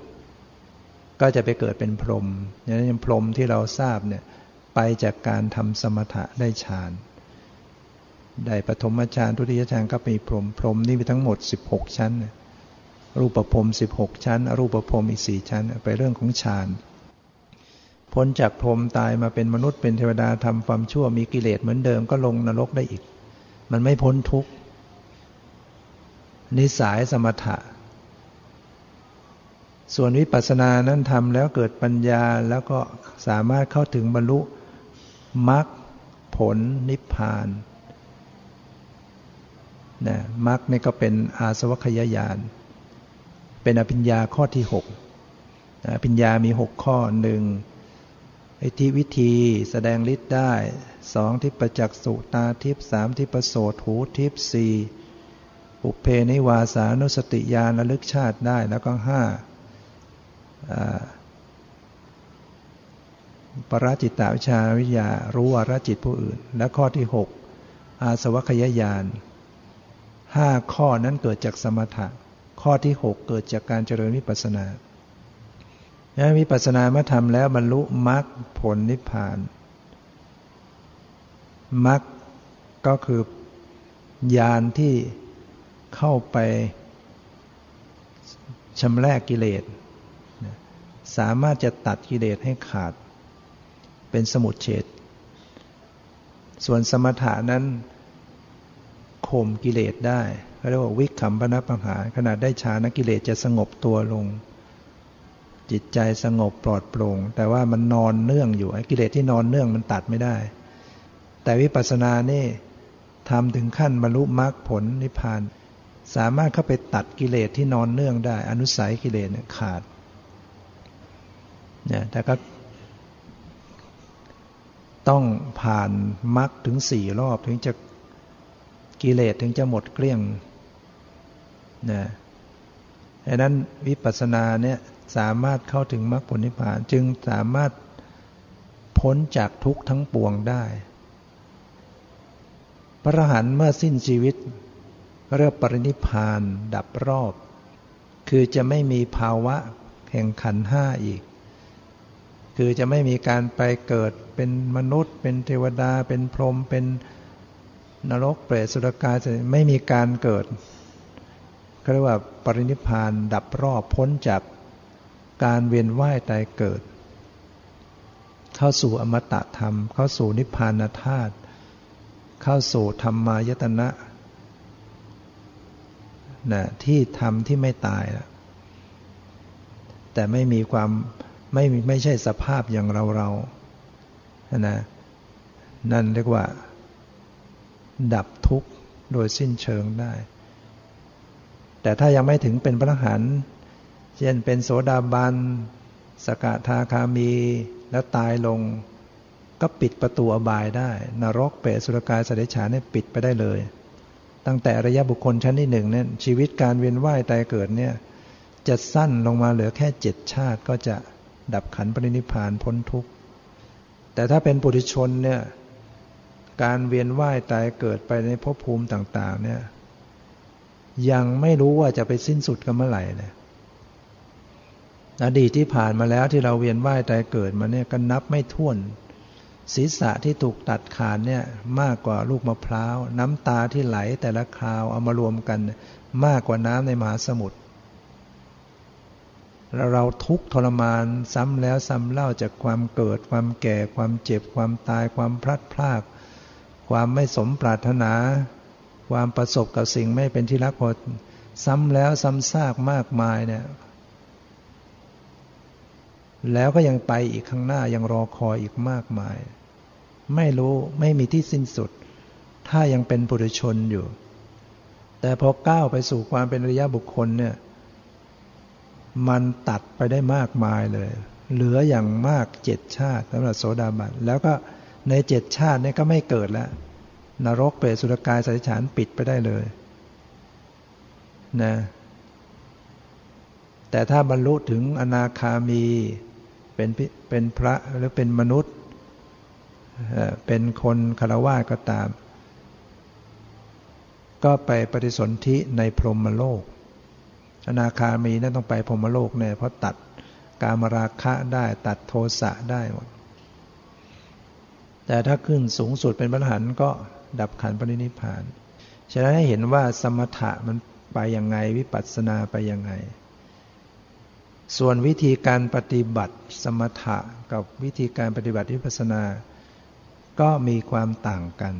ก็จะไปเกิดเป็นพรหมอย่างนั้นพรหมที่เราทราบเนี่ยไปจากการทำสมถะได้ฌานได้ปฐมฌานทุติยฌานก็มีพรหมพรหมนี่มีทั้งหมด 16 ชั้น รูปภพ16 ชั้น อรูปภพอีก 4 ชั้น ไปเรื่องของฌาน พ้นจากพรหมตายมาเป็นมนุษย์เป็นเทวดาทำความชั่วมีกิเลสเหมือนเดิมก็ลงนรกได้อีก มันไม่พ้นทุกข์นิสัยสมถะ ส่วนวิปัสสนานั้นทำแล้วเกิดปัญญาแล้วก็สามารถเข้าถึงบรรลุมรรคผลนิพพานนะมรรคนี่ก็เป็นอาสวัคยายาน เป็นอภิญญาข้อที่หกอภิญญามีหกข้อหนึ่ง อิทธิวิธีแสดงฤทธิ์ได้สองทิประจักษุตาทิพสามทิประโสดหูทิพสี่อุเพนิวาสานุสติญาณระลึกชาติได้แล้วก็ห้าปราจิตตวิชาวิทยารู้วาระจิตผู้อื่น และข้อที่หกอาสวัคยญาณห้าข้อนั้นเกิดจากสมถะ ข้อที่หกเกิดจากการเจริญวิปัสสนา นะวิปัสสนาเมื่อทำแล้วบรรลุมรรคผลนิพพานมรรคก็คือญาณที่เข้าไปชำระกิเลส สามารถจะตัดกิเลสให้ขาด เป็นสมุดเฉดส่วนสมถะนั้นข่มกิเลสได้เขาเรียกว่าวิคัมปนาปัญหาขนาดได้ฌานกิเลสจะสงบตัวลง จิตใจสงบปลอดโปร่ง แต่ว่ามันนอนเนื่องอยู่กิเลสที่นอนเนื่องมันตัดไม่ได้ แต่วิปัสสนานี่ทำถึงขั้นบรรลุมรรคผลนิพพาน สามารถเข้าไปตัดกิเลสที่นอนเนื่องได้ อนุสัยกิเลสขาดเนี่ยแต่ก็ต้องผ่านมรรคถึงสี่รอบถึงจะกิเลสถึงจะหมดเกลี้ยงนะดังนั้นวิปัสสนาเนี่ย สามารถเข้าถึงมรรคผลนิพพานจึงสามารถพ้นจากทุกข์ทั้งปวงได้ พระหันเมื่อสิ้นชีวิตเรียกปรินิพานดับรอบ คือจะไม่มีภาวะแห่งขันห้าอีก คือจะไม่มีการไปเกิดเป็นมนุษย์ เป็นเทวดา เป็นพรหมเป็นนรกเปรตสุรกายไม่มีการเกิดเรียกว่าปรินิพานดับรอบพ้นจาก การเวียนว่ายตายเกิด เข้าสู่อมตะธรรม เข้าสู่นิพพานธาตุเข้าสู่ธรรมายตนะนะที่ทำที่ไม่ตายแต่ไม่มีความไม่ไม่ใช่สภาพอย่างเราเรานะนั่นเรียกว่า ดับทุกข์โดยสิ้นเชิงได้ แต่ถ้ายังไม่ถึงเป็นพระหัน เช่นเป็นโสดาบัน สกทาคามี แล้วตายลง ก็ปิดประตูอบายได้ นรกเปรตสุรกายสเดชาเนี่ยปิดไปได้เลย ตั้งแต่ระยะบุคคลชั้นที่หนึ่งเนี่ยชีวิตการเวียนว่ายตายเกิดเนี่ยจะสั้นลงมาเหลือแค่เจ็ดชาติก็จะดับขันปรินิพานพ้นทุกข์ แต่ถ้าเป็นปุถุชนเนี่ยการเวียนว่ายตายเกิดไปในภพภูมิต่าง ๆ เนี่ยยังไม่รู้ว่าจะไปสิ้นสุดกันเมื่อไหร่เลย อดีตที่ผ่านมาแล้วที่เราเวียนว่ายตายเกิดมาเนี่ยก็นับไม่ถ้วน ศีรษะที่ถูกตัดขาดเนี่ยมากกว่าลูกมะพร้าว น้ำตาที่ไหลแต่ละคราวเอามารวมกัน มากกว่าน้ำในมหาสมุทรเราทุกทรมานซ้ำแล้วซ้ำเล่าจากความเกิด ความแก่ ความเจ็บ ความตาย ความพลัดพราก ความไม่สมปรารถนา ความประสบกับสิ่งไม่เป็นที่รักพอซ้ำแล้วซ้ำซากมากมายเนี่ย แล้วก็ยังไปอีกข้างหน้ายังรอคอยอีกมากมาย ไม่รู้ไม่มีที่สิ้นสุด ถ้ายังเป็นปุถุชนอยู่ แต่พอก้าวไปสู่ความเป็นระยะบุคคลเนี่ย มันตัดไปได้มากมายเลย เหลืออย่างมากเจ็ดชาติสำหรับโสดาบันแล้วก็ในเจ็ดชาตินี่ก็ไม่เกิดแล้ว นรกเปรตสุรกายสัยฉานปิดไปได้เลย นะ แต่ถ้าบรรลุถึงอนาคามี เป็นเป็นพระหรือเป็นมนุษย์ เป็นคนคารวะก็ตาม ก็ไปปฏิสนธิในพรหมโลก อนาคามีนั่นต้องไปพรหมโลกเนี่ยเพราะตัดกามราคะได้ตัดโทสะได้หมดแต่ถ้าขึ้นสูงสุดเป็นพระอรหันต์ก็ดับขันปรินิพาน ฉะนั้นให้เห็นว่าสมถะมันไปยังไงวิปัสสนาไปยังไง ส่วนวิธีการปฏิบัติสมถะกับวิธีการปฏิบัติวิปัสสนา ก็มีความต่างกัน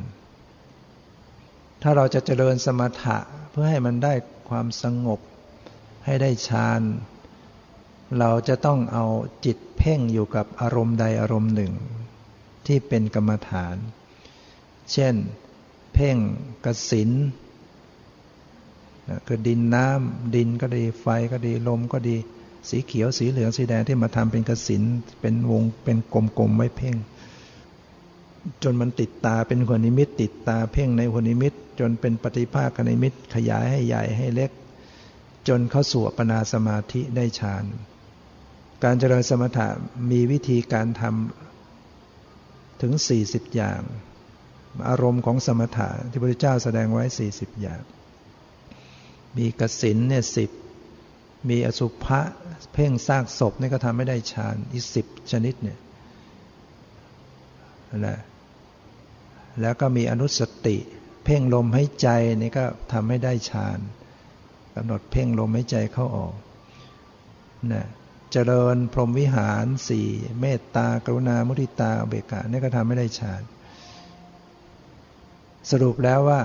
ถ้าเราจะเจริญสมถะเพื่อให้มันได้ความสงบ ให้ได้ฌาน เราจะต้องเอาจิตเพ่งอยู่กับอารมณ์ใดอารมณ์หนึ่ง ที่เป็นกรรมฐาน เช่น เพ่งกสินคือดินน้ำดินก็ดีไฟก็ดีลมก็ดี สีเขียวสีเหลืองสีแดงที่มาทำเป็นกสินเป็นวงเป็นกลมๆไว้เพ่ง จนมันติดตาเป็นหัวนิมิต ติดตาเพ่งในหัวนิมิต จนเป็นปฏิภาคนิมิต ขยายให้ใหญ่ให้เล็ก จนเข้าสู่ปนาสมาธิได้ฌานการเจริญสมถะมีวิธีการทำถึง 40 อย่าง อารมณ์ของสมถะที่พระพุทธเจ้าแสดงไว้ 40 อย่าง มีกสินเนี่ยสิบ มีอสุภะเพ่งซากศพนี่ก็ทำไม่ได้ฌานอีกสิบชนิดเนี่ยนะแล้วก็มีอนุสติ เพ่งลมให้ใจนี่ก็ทำให้ได้ฌานกำหนดเพ่งลมให้ใจเข้าออกนะเจริญพรหมวิหารสี่เมตตากรุณามุทิตาเบกานี่ก็ทำไม่ได้ฌานสรุปแล้วว่า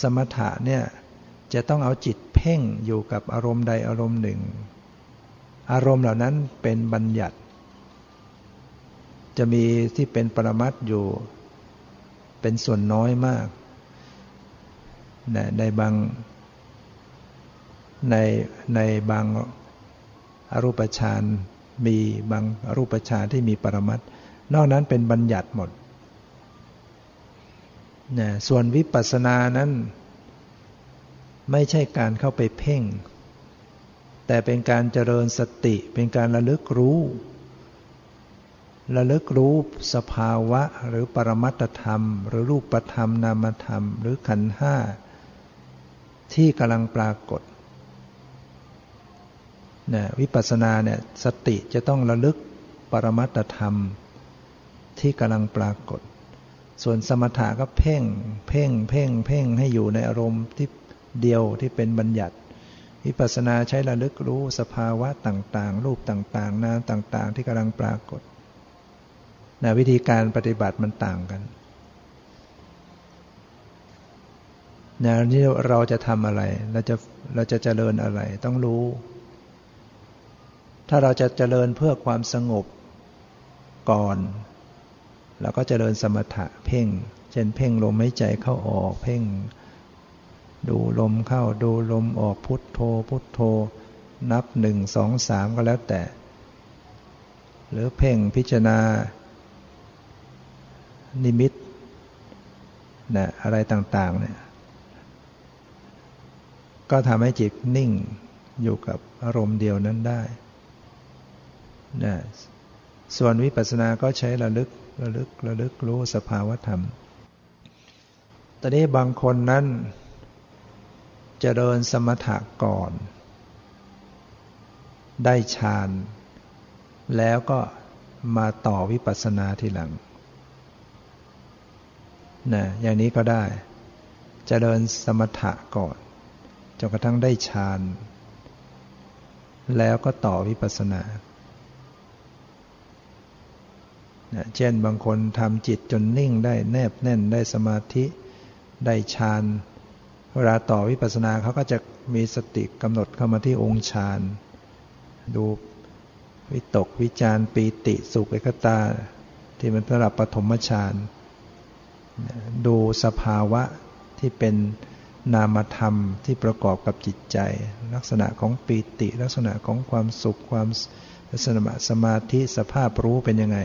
สมถะเนี่ย จะต้องเอาจิตเพ่งอยู่กับอารมณ์ใดอารมณ์หนึ่ง อารมณ์เหล่านั้นเป็นบัญญัติ จะมีที่เป็นปรมัตอยู่ เป็นส่วนน้อยมาก ในบางในในบางอรูปฌานมีบางอรูปฌานที่มีปรมัตนอกนั้นเป็นบัญญัติหมดนะส่วนวิปัสสนานั้น ไม่ใช่การเข้าไปเพ่ง แต่เป็นการเจริญสติเป็นการระลึกรู้ ระลึกรู้สภาวะหรือปรมัตธรรม หรือรูปธรรมนามธรรม หรือขันธ์ห้าที่กำลังปรากฏนะวิปัสสนาเนี่ยสติจะต้องระลึกปรมัตธรรม ที่กำลังปรากฏ ส่วนสมถะก็เพ่ง เพ่ง เพ่ง เพ่งให้อยู่ในอารมณ์ที่ เดียวที่เป็นบัญญัติวิปัสสนาใช้ระลึกรู้สภาวะต่างๆ รูปต่างๆ นามต่างๆ ที่กำลังปรากฏนะวิธีการปฏิบัติมันต่างกันนะนี่เราจะทำอะไร เราจะเราจะเจริญอะไร ต้องรู้ ถ้าเราจะเจริญเพื่อความสงบก่อนเราก็เจริญสมถะเพ่ง เช่นเพ่งลมหายใจเข้าออก เพ่ง ดูลมเข้าดูลมออกพุทโธ พุทโธ นับหนึ่งสองสามก็แล้วแต่ หรือเพ่งพิจารณา นิมิตนะอะไรต่างๆเนี่ยก็ทำให้จิตนิ่งอยู่กับอารมณ์เดียวนั้นได้นะส่วนวิปัสสนาก็ใช้ระลึกระลึกระลึกรู้สภาวธรรม ตอนนี้บางคนนั้น เจริญสมถะก่อน ได้ฌาน แล้วก็มาต่อวิปัสสนาทีหลังนะอย่างนี้ก็ได้จเจริญสมถะก่อนจนกระทั่งได้ฌาน แล้วก็ต่อวิปัสสนาเช่นบางคนทำจิตจนนิ่งได้แนบแน่นได้สมาธิ ได้ฌาน เวลาต่อวิปัสสนาเขาก็จะมีสติกำหนดเข้ามาที่องค์ฌานดูวิตกวิจารปีติสุขเอกตา ที่มันระดับปฐมฌานดูสภาวะที่เป็นนามธรรมที่ประกอบกับจิตใจ ลักษณะของปีติ ลักษณะของความสุขความลักษณะสมาธิสภาพรู้เป็นยังไง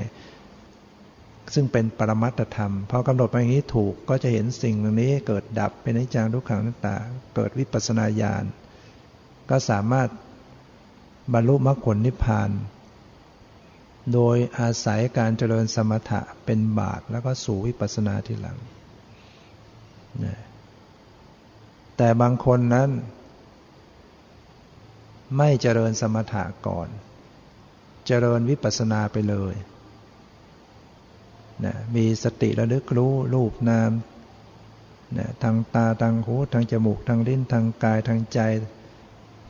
ซึ่งเป็นปรมัตธรรมพอกำหนดมาอย่างนี้ถูกก็จะเห็นสิ่งเหล่านี้เกิดดับเป็นนิจังทุกขังนัตตา เกิดวิปัสนาญาณก็สามารถบรรลุมรรคผลนิพพาน โดยอาศัยการเจริญสมถะเป็นบาตแล้วก็สู่วิปัสนาทีหลังนะแต่บางคนนั้น ไม่เจริญสมถะก่อน เจริญวิปัสนาไปเลย นะมีสติระลึกรู้รูปนามนะทางตาทางหูทางจมูกทางลิ้นทางกายทางใจ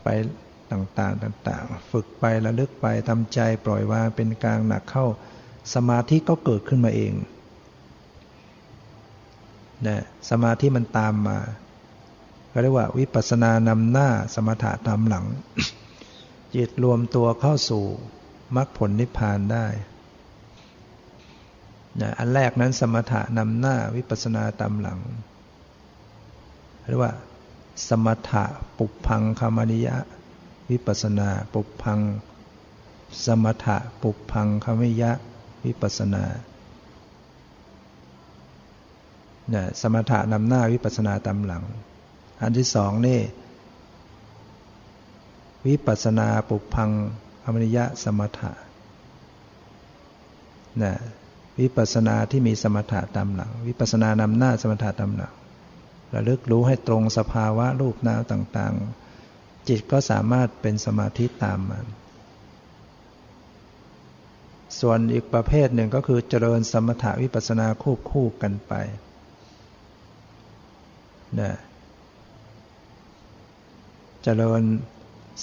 ไปต่างๆต่างๆ ฝึกไประลึกไปทำใจปล่อยวางเป็นกลางหนักเข้า สมาธิก็เกิดขึ้นมาเองนะสมาธิมันตามมาก็เรียกว่าวิปัสสนานำหน้าสมถะตามหลัง จิตรวมตัวเข้าสู่มรรคผลนิพพานได้ นะอันแรกนั้นสมถะนำหน้าวิปัสนาตามหลังเรียกว่า สมถะปุพังคามนิยะ วิปัสนาปุพัง สมถะปุพังคามิยะ วิปัสนานะสมถะนำหน้าวิปัสนาตามหลัง อันที่สองนี่ วิปัสนาปุพังคามนิยะสมถะนะ วิปัสนาที่มีสมถะตามหลังวิปัสนานำหน้าสมถะตามหลังระลึกรู้ให้ตรงสภาวะรูปนามต่างๆ จิตก็สามารถเป็นสมาธิตามมันส่วนอีกประเภทหนึ่งก็คือเจริญสมถะวิปัสนาคู่คู่กันไปนะเจริญ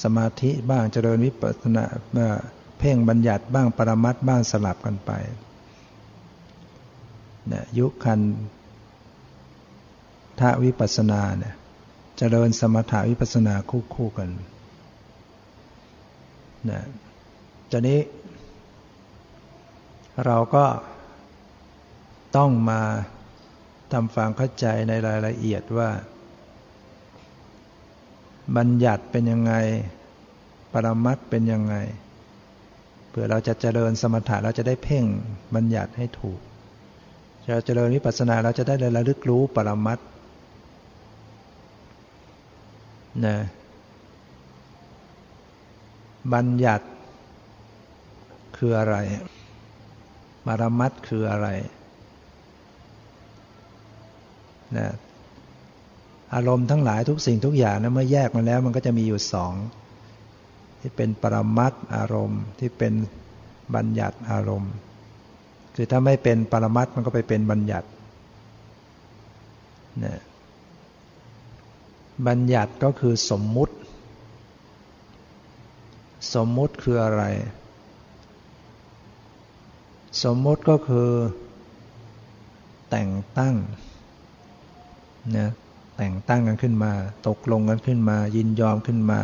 สมาธิบ้างเจริญวิปัสนาเพ่งบัญญัติบ้างปรมัตบ้างสลับกันไป นะยุคันถะวิปัสนาเนี่ยเจริญสมถะวิปัสนาคู่คู่กันนะจากนี้ เราก็ต้องมาทำฟังเข้าใจในรายละเอียดว่า บัญญัติเป็นยังไง ปรมัตเป็นยังไง เพื่อเราจะเจริญสมถะเราจะได้เพ่งบัญญัติให้ถูก จะเจริญวิปัสสนาเราจะได้ระลึกรู้ปรมัตนะบัญญัติคืออะไร ปรมัตคืออะไรนะอารมณ์ทั้งหลายทุกสิ่งทุกอย่างนะเมื่อแยกมาแล้วมันก็จะมีอยู่สอง ที่เป็นปรมัตอารมณ์ที่เป็นบัญญัติอารมณ์ คือถ้าไม่เป็นปรมัตมันก็ไปเป็นบัญญัตินะบัญญัติก็คือสมมุติ สมมุติคืออะไร สมมุติก็คือ แต่งตั้งนะแต่งตั้งกันขึ้นมา ตกลงกันขึ้นมา ยินยอมขึ้นมา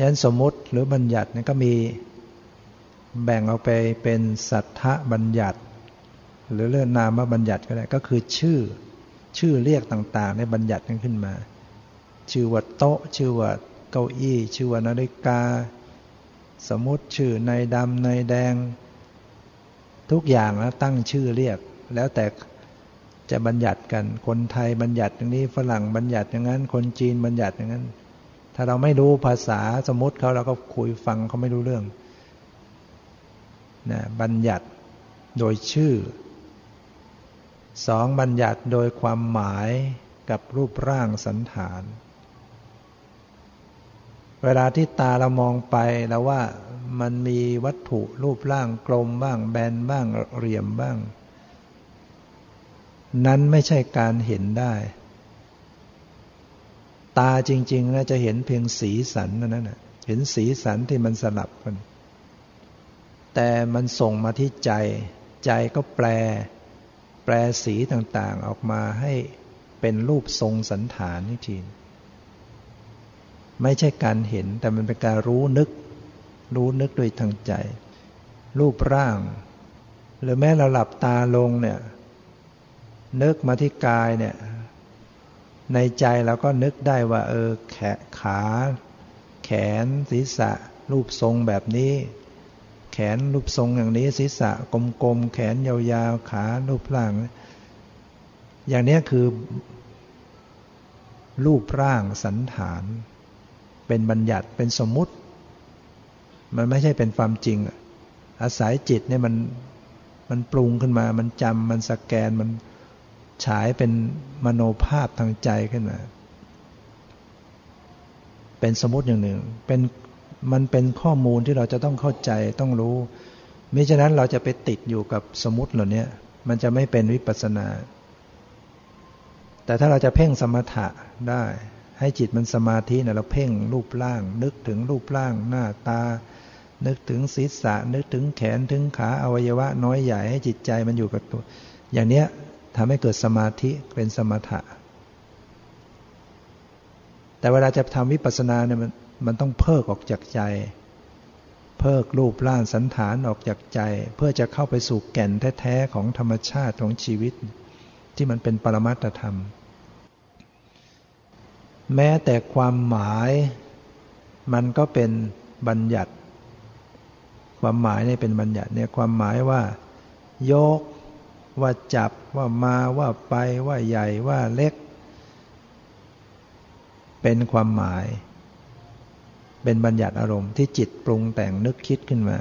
ยันสมมุติหรือบัญญัตินี่ก็มี แบ่งออกไปเป็นสัทธบัญญัติ หรือเรื่องนามบัญญัติก็ได้ก็คือชื่อชื่อเรียกต่างๆในบัญญัติกันขึ้นมา ชื่อว่าโต๊ะ ชื่อว่าเก้าอี้ ชื่อว่านาฬิกา สมมติชื่อในดำในแดง ทุกอย่างแล้วตั้งชื่อเรียก แล้วแต่จะบัญญัติกัน คนไทยบัญญัติอย่างนี้ฝรั่งบัญญัติอย่างนั้น คนจีนบัญญัติอย่างนั้น ถ้าเราไม่รู้ภาษาสมมติเขาเราก็คุยฟังเขาไม่รู้เรื่อง นะบัญญัติโดยชื่อสองบัญญัติโดยความหมายกับรูปร่างสันฐาน เวลาที่ตาเรามองไปแล้วว่ามันมีวัตถุรูปร่างกลมบ้าง แบนบ้างเหลี่ยมบ้าง นั้นไม่ใช่การเห็นได้ ตาจริงๆนะจะเห็นเพียงสีสันนั่นแหละเห็นสีสันที่มันสลับกัน แต่มันส่งมาที่ใจ ใจก็แปล แปลสีต่างๆออกมาให้เป็นรูปทรงสันฐานนี่ทีไม่ใช่การเห็นแต่มันเป็นการรู้นึก รู้นึกโดยทางใจ รูปร่าง หรือแม้เราหลับตาลงเนี่ยนึกมาที่กายเนี่ย ในใจเราก็นึกได้ว่า เออแขขา แขนศีรษะ รูปทรงแบบนี้ แขนรูปทรงอย่างนี้ศีรษะกลมๆแขนยาวๆขารูปร่าง อย่างนี้คือ รูปร่างสันฐาน เป็นบัญญัติเป็นสมมุติ มันไม่ใช่เป็นความจริง อาศัยจิตเนี่ยมันมันปรุงขึ้นมา มันจำมันสแกนมันฉายเป็นมโนภาพทางใจขึ้นมา เป็นสมมติอย่างหนึ่ง เป็น มันเป็นข้อมูลที่เราจะต้องเข้าใจต้องรู้มิฉะนั้นเราจะไปติดอยู่กับสมมติเหล่านี้มันจะไม่เป็นวิปัสนา แต่ถ้าเราจะเพ่งสมถะได้ ให้จิตมันสมาธินะเราเพ่งรูปร่าง นึกถึงรูปร่างหน้าตา นึกถึงศีรษะ นึกถึงแขนถึงขาอวัยวะ น้อยใหญ่ให้จิตใจมันอยู่กับตัว อย่างเนี้ยทำให้เกิดสมาธิเป็นสมถะ แต่เวลาจะทำวิปัสสนาเนี่ยมัน มันต้องเพิกออกจากใจ เพิกรูปร่างสันฐานออกจากใจ เพื่อจะเข้าไปสู่แก่นแท้ๆของธรรมชาติของชีวิต ที่มันเป็นปรมัตธรรม แม้แต่ความหมาย มันก็เป็นบัญญัติ ความหมายเนี่ยเป็นบัญญัติเนี่ยความหมายว่า ยก ว่าจับว่ามาว่าไปว่าใหญ่ว่าเล็ก เป็นความหมาย เป็นบัญญัติอารมณ์ที่จิตปรุงแต่งนึกคิดขึ้นมา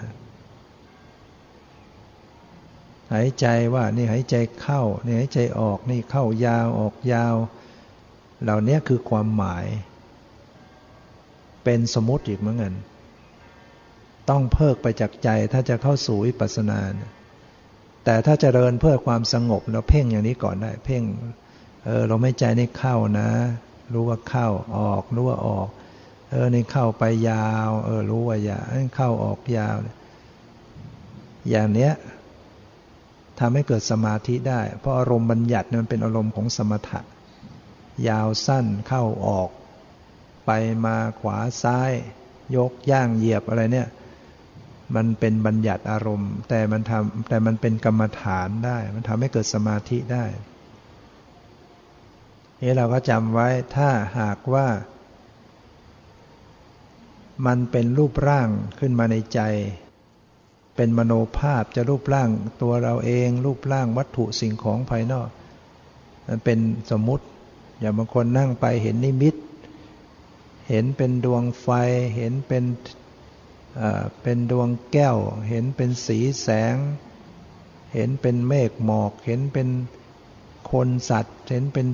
หายใจว่านี่หายใจเข้านี่หายใจออกนี่เข้ายาวออกยาว เหล่านี้คือความหมาย เป็นสมมติอีกเหมือนกันต้องเพิกไปจากใจถ้าจะเข้าสู่วิปัสสนา แต่ถ้าจเจริญเพื่อความสงบเราเพ่งอย่างนี้ก่อนได้ เพ่ง เออเราไม่ใจนี่เข้านะ รู้ว่าเข้าออก รู้ว่าออก ออนี่เข้าไปยาว เออรู้ว่ายาวเข้าออกยาว อย่างเนี้ยทำให้เกิดสมาธิได้ เพราะอารมณ์บัญญัติมันเป็นอารมณ์ของสมถะ ยาวสั้นเข้าออก ไปมาขวาซ้าย ยกย่างเหยียบอะไรเนี่ย มันเป็นบัญญัติอารมณ์ แต่มันทำแต่มันเป็นกรรมฐานได้ มันทำให้เกิดสมาธิได้ นี่เราก็จำไว้ถ้าหากว่า มันเป็นรูปร่างขึ้นมาในใจ เป็นมโนภาพจะรูปร่างตัวเราเอง รูปร่างวัตถุสิ่งของภายนอกมันเป็นสมมุติ อย่างบางคนนั่งไปเห็นนิมิต เห็นเป็นดวงไฟ เห็นเป็นเป็นดวงแก้ว เห็นเป็นสีแสง เห็นเป็นเมฆหมอก เห็นเป็นคนสัตว์ เห็นเป็น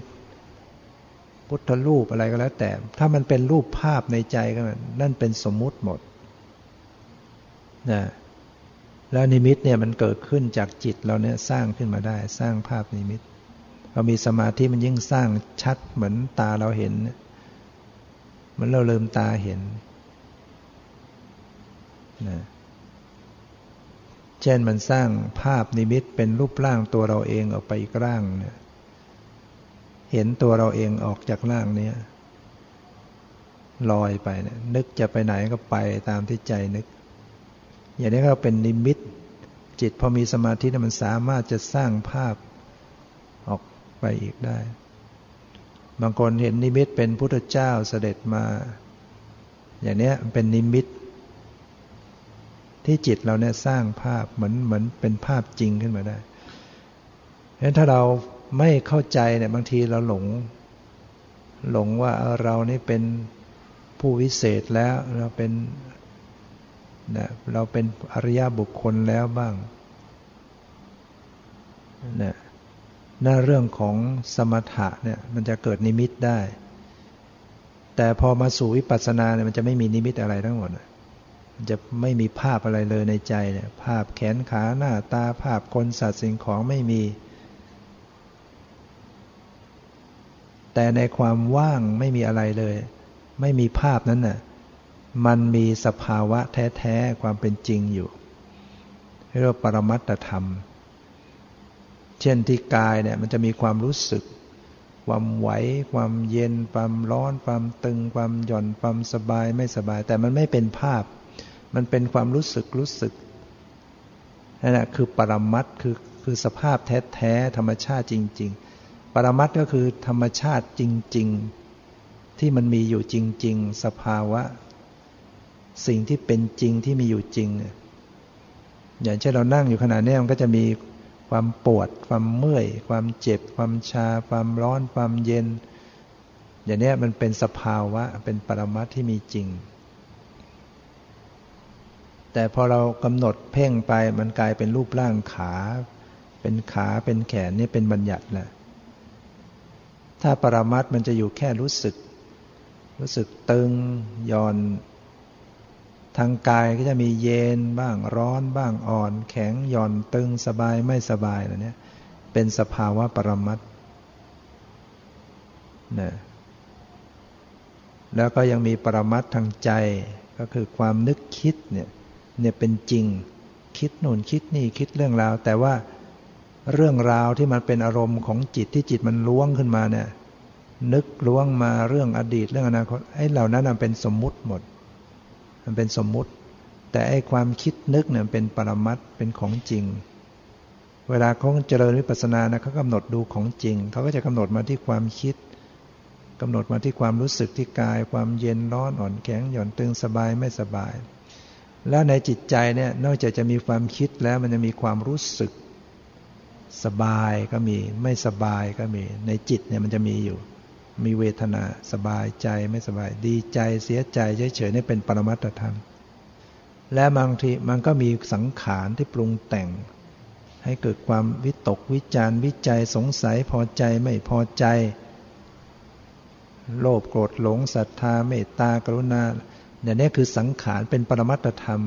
พุทธรูปอะไรก็แล้ว แต่ ถ้ามันเป็นรูปภาพในใจก็นั่นเป็นสมมุติหมดนะแล้วนิมิตเนี่ยมันเกิดขึ้นจากจิตเราเนี่ยสร้างขึ้นมาได้ สร้างภาพนิมิต เรามีสมาธิมันยิ่งสร้างชัดเหมือนตาเราเห็นเหมือนเราเลิมตาเห็นนะเช่นมันสร้างภาพนิมิตเป็นรูปร่างตัวเราเองออกไปอีกร่างเนี่ย เห็นตัวเราเองออกจากร่างนี้ลอยไปเนี่ยนึกจะไปไหนก็ไปตามที่ใจนึก อย่างนี้ก็เป็นนิมิต จิตพอมีสมาธิมันสามารถจะสร้างภาพออกไปอีกได้ บางคนเห็นนิมิตเป็นพุทธเจ้าเสด็จมา อย่างนี้เป็นนิมิต ที่จิตเราเนี่ยสร้างภาพเหมือนเหมือนเป็นภาพจริงขึ้นมาได้เพราะถ้าเรา ไม่เข้าใจเนี่ยบางทีเราหลง หลงว่าเรานี่เป็นผู้วิเศษแล้วเราเป็นนะเราเป็นอริยบุคคลแล้วบ้างนะหน้าเรื่องของสมถะเนี่ยมันจะเกิดนิมิตได้ แต่พอมาสู่วิปัสสนาเนี่ยมันจะไม่มีนิมิตอะไรทั้งหมดมันจะไม่มีภาพอะไรเลยในใจเนี่ยภาพแขนขาหน้าตาภาพคนสัตว์สิ่งของไม่มี แต่ในความว่างไม่มีอะไรเลย ไม่มีภาพนั้นน่ะมันมีสภาวะแท้ๆความเป็นจริงอยู่เรียกว่าปรมัตธรรม เช่นที่กายเนี่ยมันจะมีความรู้สึก ความไหว ความเย็น ความร้อน ความตึง ความหย่อน ความสบายไม่สบาย แต่มันไม่เป็นภาพ มันเป็นความรู้สึกรู้สึกนั่นแหละคือปรมัตคือคือสภาพแท้ๆธรรมชาติจริง ๆ ปรมัตก็คือธรรมชาติจริง ๆ ที่มันมีอยู่จริง ๆ สภาวะ สิ่งที่เป็นจริงที่มีอยู่จริง อย่างเช่นเรานั่งอยู่ขณะนี้มันก็จะมีความปวด ความเมื่อย ความเจ็บ ความชา ความร้อน ความเย็น อย่างนี้มันเป็นสภาวะเป็นปรมัตที่มีจริง แต่พอเรากำหนดเพ่งไปมันกลายเป็นรูปร่างขา เป็นขาเป็นแขนนี่เป็นบัญญัติแหละ ถ้าปรมัตมันจะอยู่แค่รู้สึก รู้สึกตึงย่อน ทางกายก็จะมีเย็นบ้างร้อนบ้างอ่อน แข็งหย่อนตึงสบายไม่สบายอะไรเนี้ยเป็นสภาวะปรมัตนะแล้วก็ยังมีปรมัตทางใจก็คือความนึกคิดเนี่ยเนี่ยเป็นจริงคิดโน่นคิดนี่คิดเรื่องราว แต่ว่า เรื่องราวที่มันเป็นอารมณ์ของจิตที่จิตมันล้วงขึ้นมาเนี่ย นึกล้วงมาเรื่องอดีตเรื่องอนาคตไอ้เหล่านั้นมันเป็นสมมุติหมด มันเป็นสมมุติ แต่ไอ้ความคิดนึกเนี่ยเป็นปรมัตเป็นของจริง เวลาเขาเจริญวิปัสสนานะเขากำหนดดูของจริงเขาก็จะกำหนดมาที่ความคิดกำหนดมาที่ความรู้สึกที่กาย ความเย็นร้อนอ่อนแข็งหย่อนตึงสบายไม่สบาย แล้วในจิตใจเนี่ยนอกจากจะมีความคิดแล้วมันจะมีความรู้สึก สบายก็มี ไม่สบายก็มี ในจิตเนี่ยมันจะมีอยู่ มีเวทนาสบายใจไม่สบายดีใจเสียใจเฉยๆนี่เป็นปรมัตธรรม และบางทีมันก็มีสังขารที่ปรุงแต่ง ให้เกิดความวิตกวิจารวิจัยสงสัยพอใจไม่พอใจ โลภโกรธหลงศรัทธาเมตตากรุณาเนี่ยนี่คือสังขารเป็นปรมัตธรรม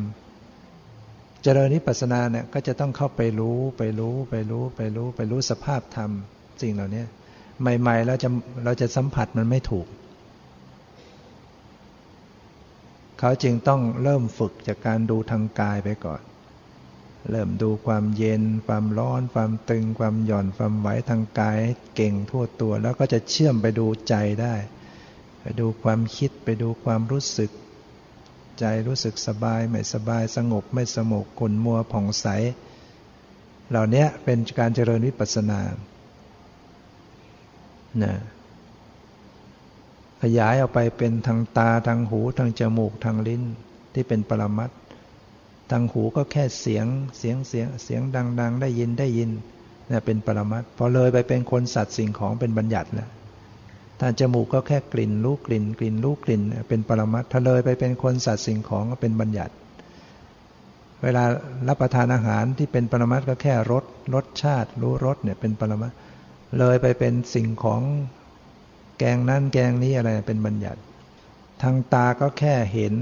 เจริญนิพพานาเนี่ยก็จะต้องเข้าไปรู้ไปรู้ไปรู้ไปรู้ไปรู้สภาพธรรมสิ่งเหล่านี้ใหม่ๆเราจะเราจะสัมผัสมันไม่ถูก เขาจึงต้องเริ่มฝึกจากการดูทางกายไปก่อน เริ่มดูความเย็น ความร้อน ความตึง ความหย่อนความไหวทางกายเก่งทั่วตัว แล้วก็จะเชื่อมไปดูใจได้ ไปดูความคิดไปดูความรู้สึก ใจรู้สึกสบายไม่สบายสงบไม่สงบขุนมัวผ่องใส เหล่านี้เป็นการเจริญวิปัสสนานะขยายออกไปเป็นทางตาทางหูทางจมูกทางลิ้นที่เป็นปรมัตทางหูก็แค่เสียงเสียงเสียงเสียงดัง ๆ ได้ยินได้ยินเนี่ยเป็นปรมัตพอเลยไปเป็นคนสัตว์สิ่งของเป็นบัญญัติแล้ว ทางจมูกก็แค่กลิ่นรู้กลิ่น กลิ่นรู้กลิ่น เป็นปรมัตถ้าเลยไปเป็นคนสัตว์สิ่งของก็เป็นบัญญัติ เวลารับประทานอาหารที่เป็นปรมัตถ์ก็แค่รสรสชาติ รู้รสเนี่ยเป็นปรมัตเลยไปเป็นสิ่งของแกงนั่นแกงนี้อะไรเป็นบัญญัติ ทางตาก็แค่เห็น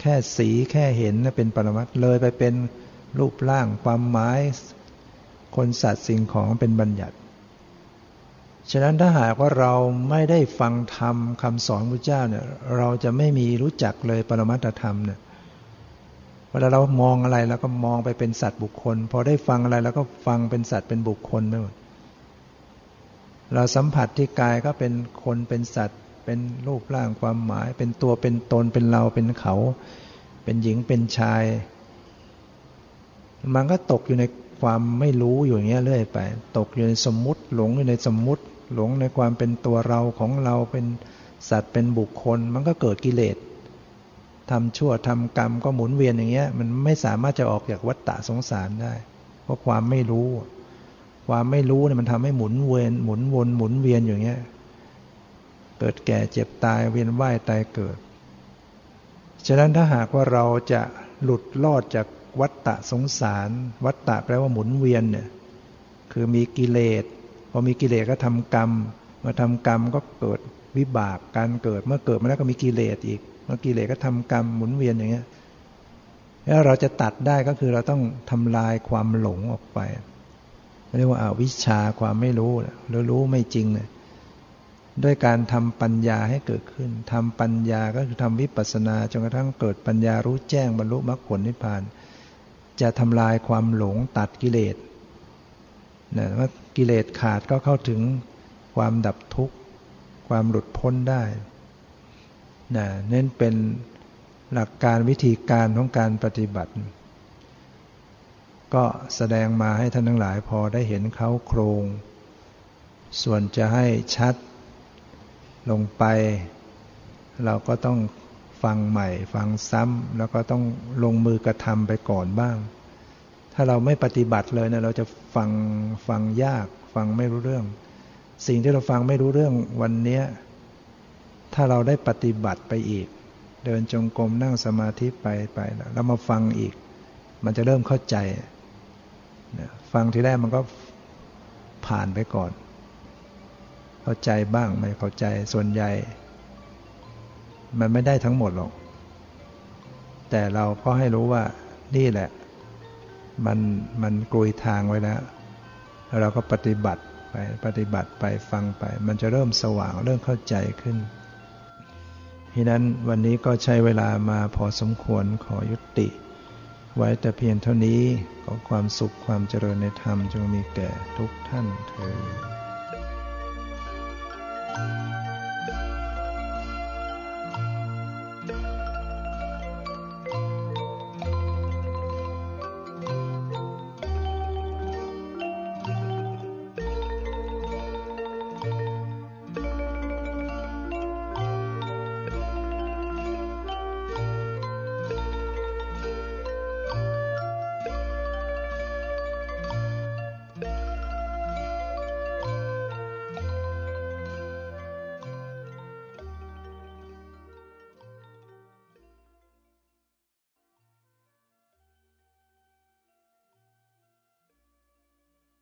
แค่สีแค่เห็นเป็นปรมัตถ์เลยไปเป็นรูปร่างความหมาย คนสัตว์สิ่งของเป็นบัญญัติ ฉะนั้นถ้าหากว่าเราไม่ได้ฟังธรรมคำสอนพระเจ้าเนี่ย เราจะไม่มีรู้จักเลยปรมัตธรรมเนี่ยเวลาเรามองอะไรแล้วก็มองไปเป็นสัตว์บุคคล พอได้ฟังอะไรแล้วก็ฟังเป็นสัตว์เป็นบุคคลไปหมดเราสัมผัสที่กายก็เป็นคนเป็นสัตว์ เป็นรูปร่างความหมาย เป็นตัวเป็นตนเป็นเราเป็นเขา เป็นหญิงเป็นชาย มันก็ตกอยู่ในความไม่รู้อยู่อย่างเงี้ยเรื่อยไป ตกอยู่ในสมมุติหลงอยู่ในสมมุติ หลงในความเป็นตัวเราของเราเป็นสัตว์เป็นบุคคล มันก็เกิดกิเลสทำชั่วทำกรรมก็หมุนเวียนอย่างเงี้ย มันไม่สามารถจะออกจากวัฏฏะสงสารได้ เพราะความไม่รู้ ความไม่รู้เนี่ยมันทำให้หมุนเวียนหมุนวนหมุนเวียนอย่างเงี้ยเกิดแก่เจ็บตายเวียนว่ายตายเกิด ฉะนั้นถ้าหากว่าเราจะหลุดรอดจากวัฏฏะสงสาร วัฏฏะแปลว่าหมุนเวียนเนี่ยคือมีกิเลส พอมีกิเลสก็ทำกรรม มาทำกรรมก็เกิดวิบากการเกิดเมื่อเกิดมาแล้วก็มีกิเลสอีกเมื่อกิเลสก็ทำกรรมหมุนเวียนอย่างเงี้ยแล้วเราจะตัดได้ก็คือเราต้องทำลายความหลงออกไปเรียกว่าอาวิชชาความไม่รู้หรือรู้ไม่จริงเนี่ยด้วยการทำปัญญาให้เกิดขึ้นทำปัญญาก็คือทำวิปัสสนาจนกระทั่งเกิดปัญญารู้แจ้งบรรลุมรรคผลนิพพาน จะทำลายความหลงตัดกิเลสนะว่า กิเลสขาดก็เข้าถึงความดับทุกข์ ความหลุดพ้นได้นะเน้นเป็นหลักการวิธีการของการปฏิบัติ ก็แสดงมาให้ท่านทั้งหลายพอได้เห็นเขาโครง ส่วนจะให้ชัดลงไป เราก็ต้องฟังใหม่ ฟังซ้ำแล้วก็ต้องลงมือกระทำไปก่อนบ้าง ถ้าเราไม่ปฏิบัติเลยเนะเราจะฟังฟังยาก ฟังไม่รู้เรื่อง สิ่งที่เราฟังไม่รู้เรื่องวันนี้ถ้าเราได้ปฏิบัติไปอีก เดินจงกรมนั่งสมาธิไปไปแล้วมาฟังอีก มันจะเริ่มเข้าใจฟังทีแรกมันก็ผ่านไปก่อน เข้าใจบ้างไม่เข้าใจส่วนใหญ่ มันไม่ได้ทั้งหมดหรอก แต่เราก็ให้รู้ว่านี่แหละ มันมันกลุยทางไว้แล้วแล้วเราก็ปฏิบัติไปปฏิบัติไปฟังไป มันจะเริ่มสว่างเริ่มเข้าใจขึ้นทีนั้นวันนี้ก็ใช้เวลามาพอสมควรขอยุติ ไว้แต่เพียงเท่านี้ขอความสุขความเจริญในธรรมจงมีแก่ทุกท่านเธอ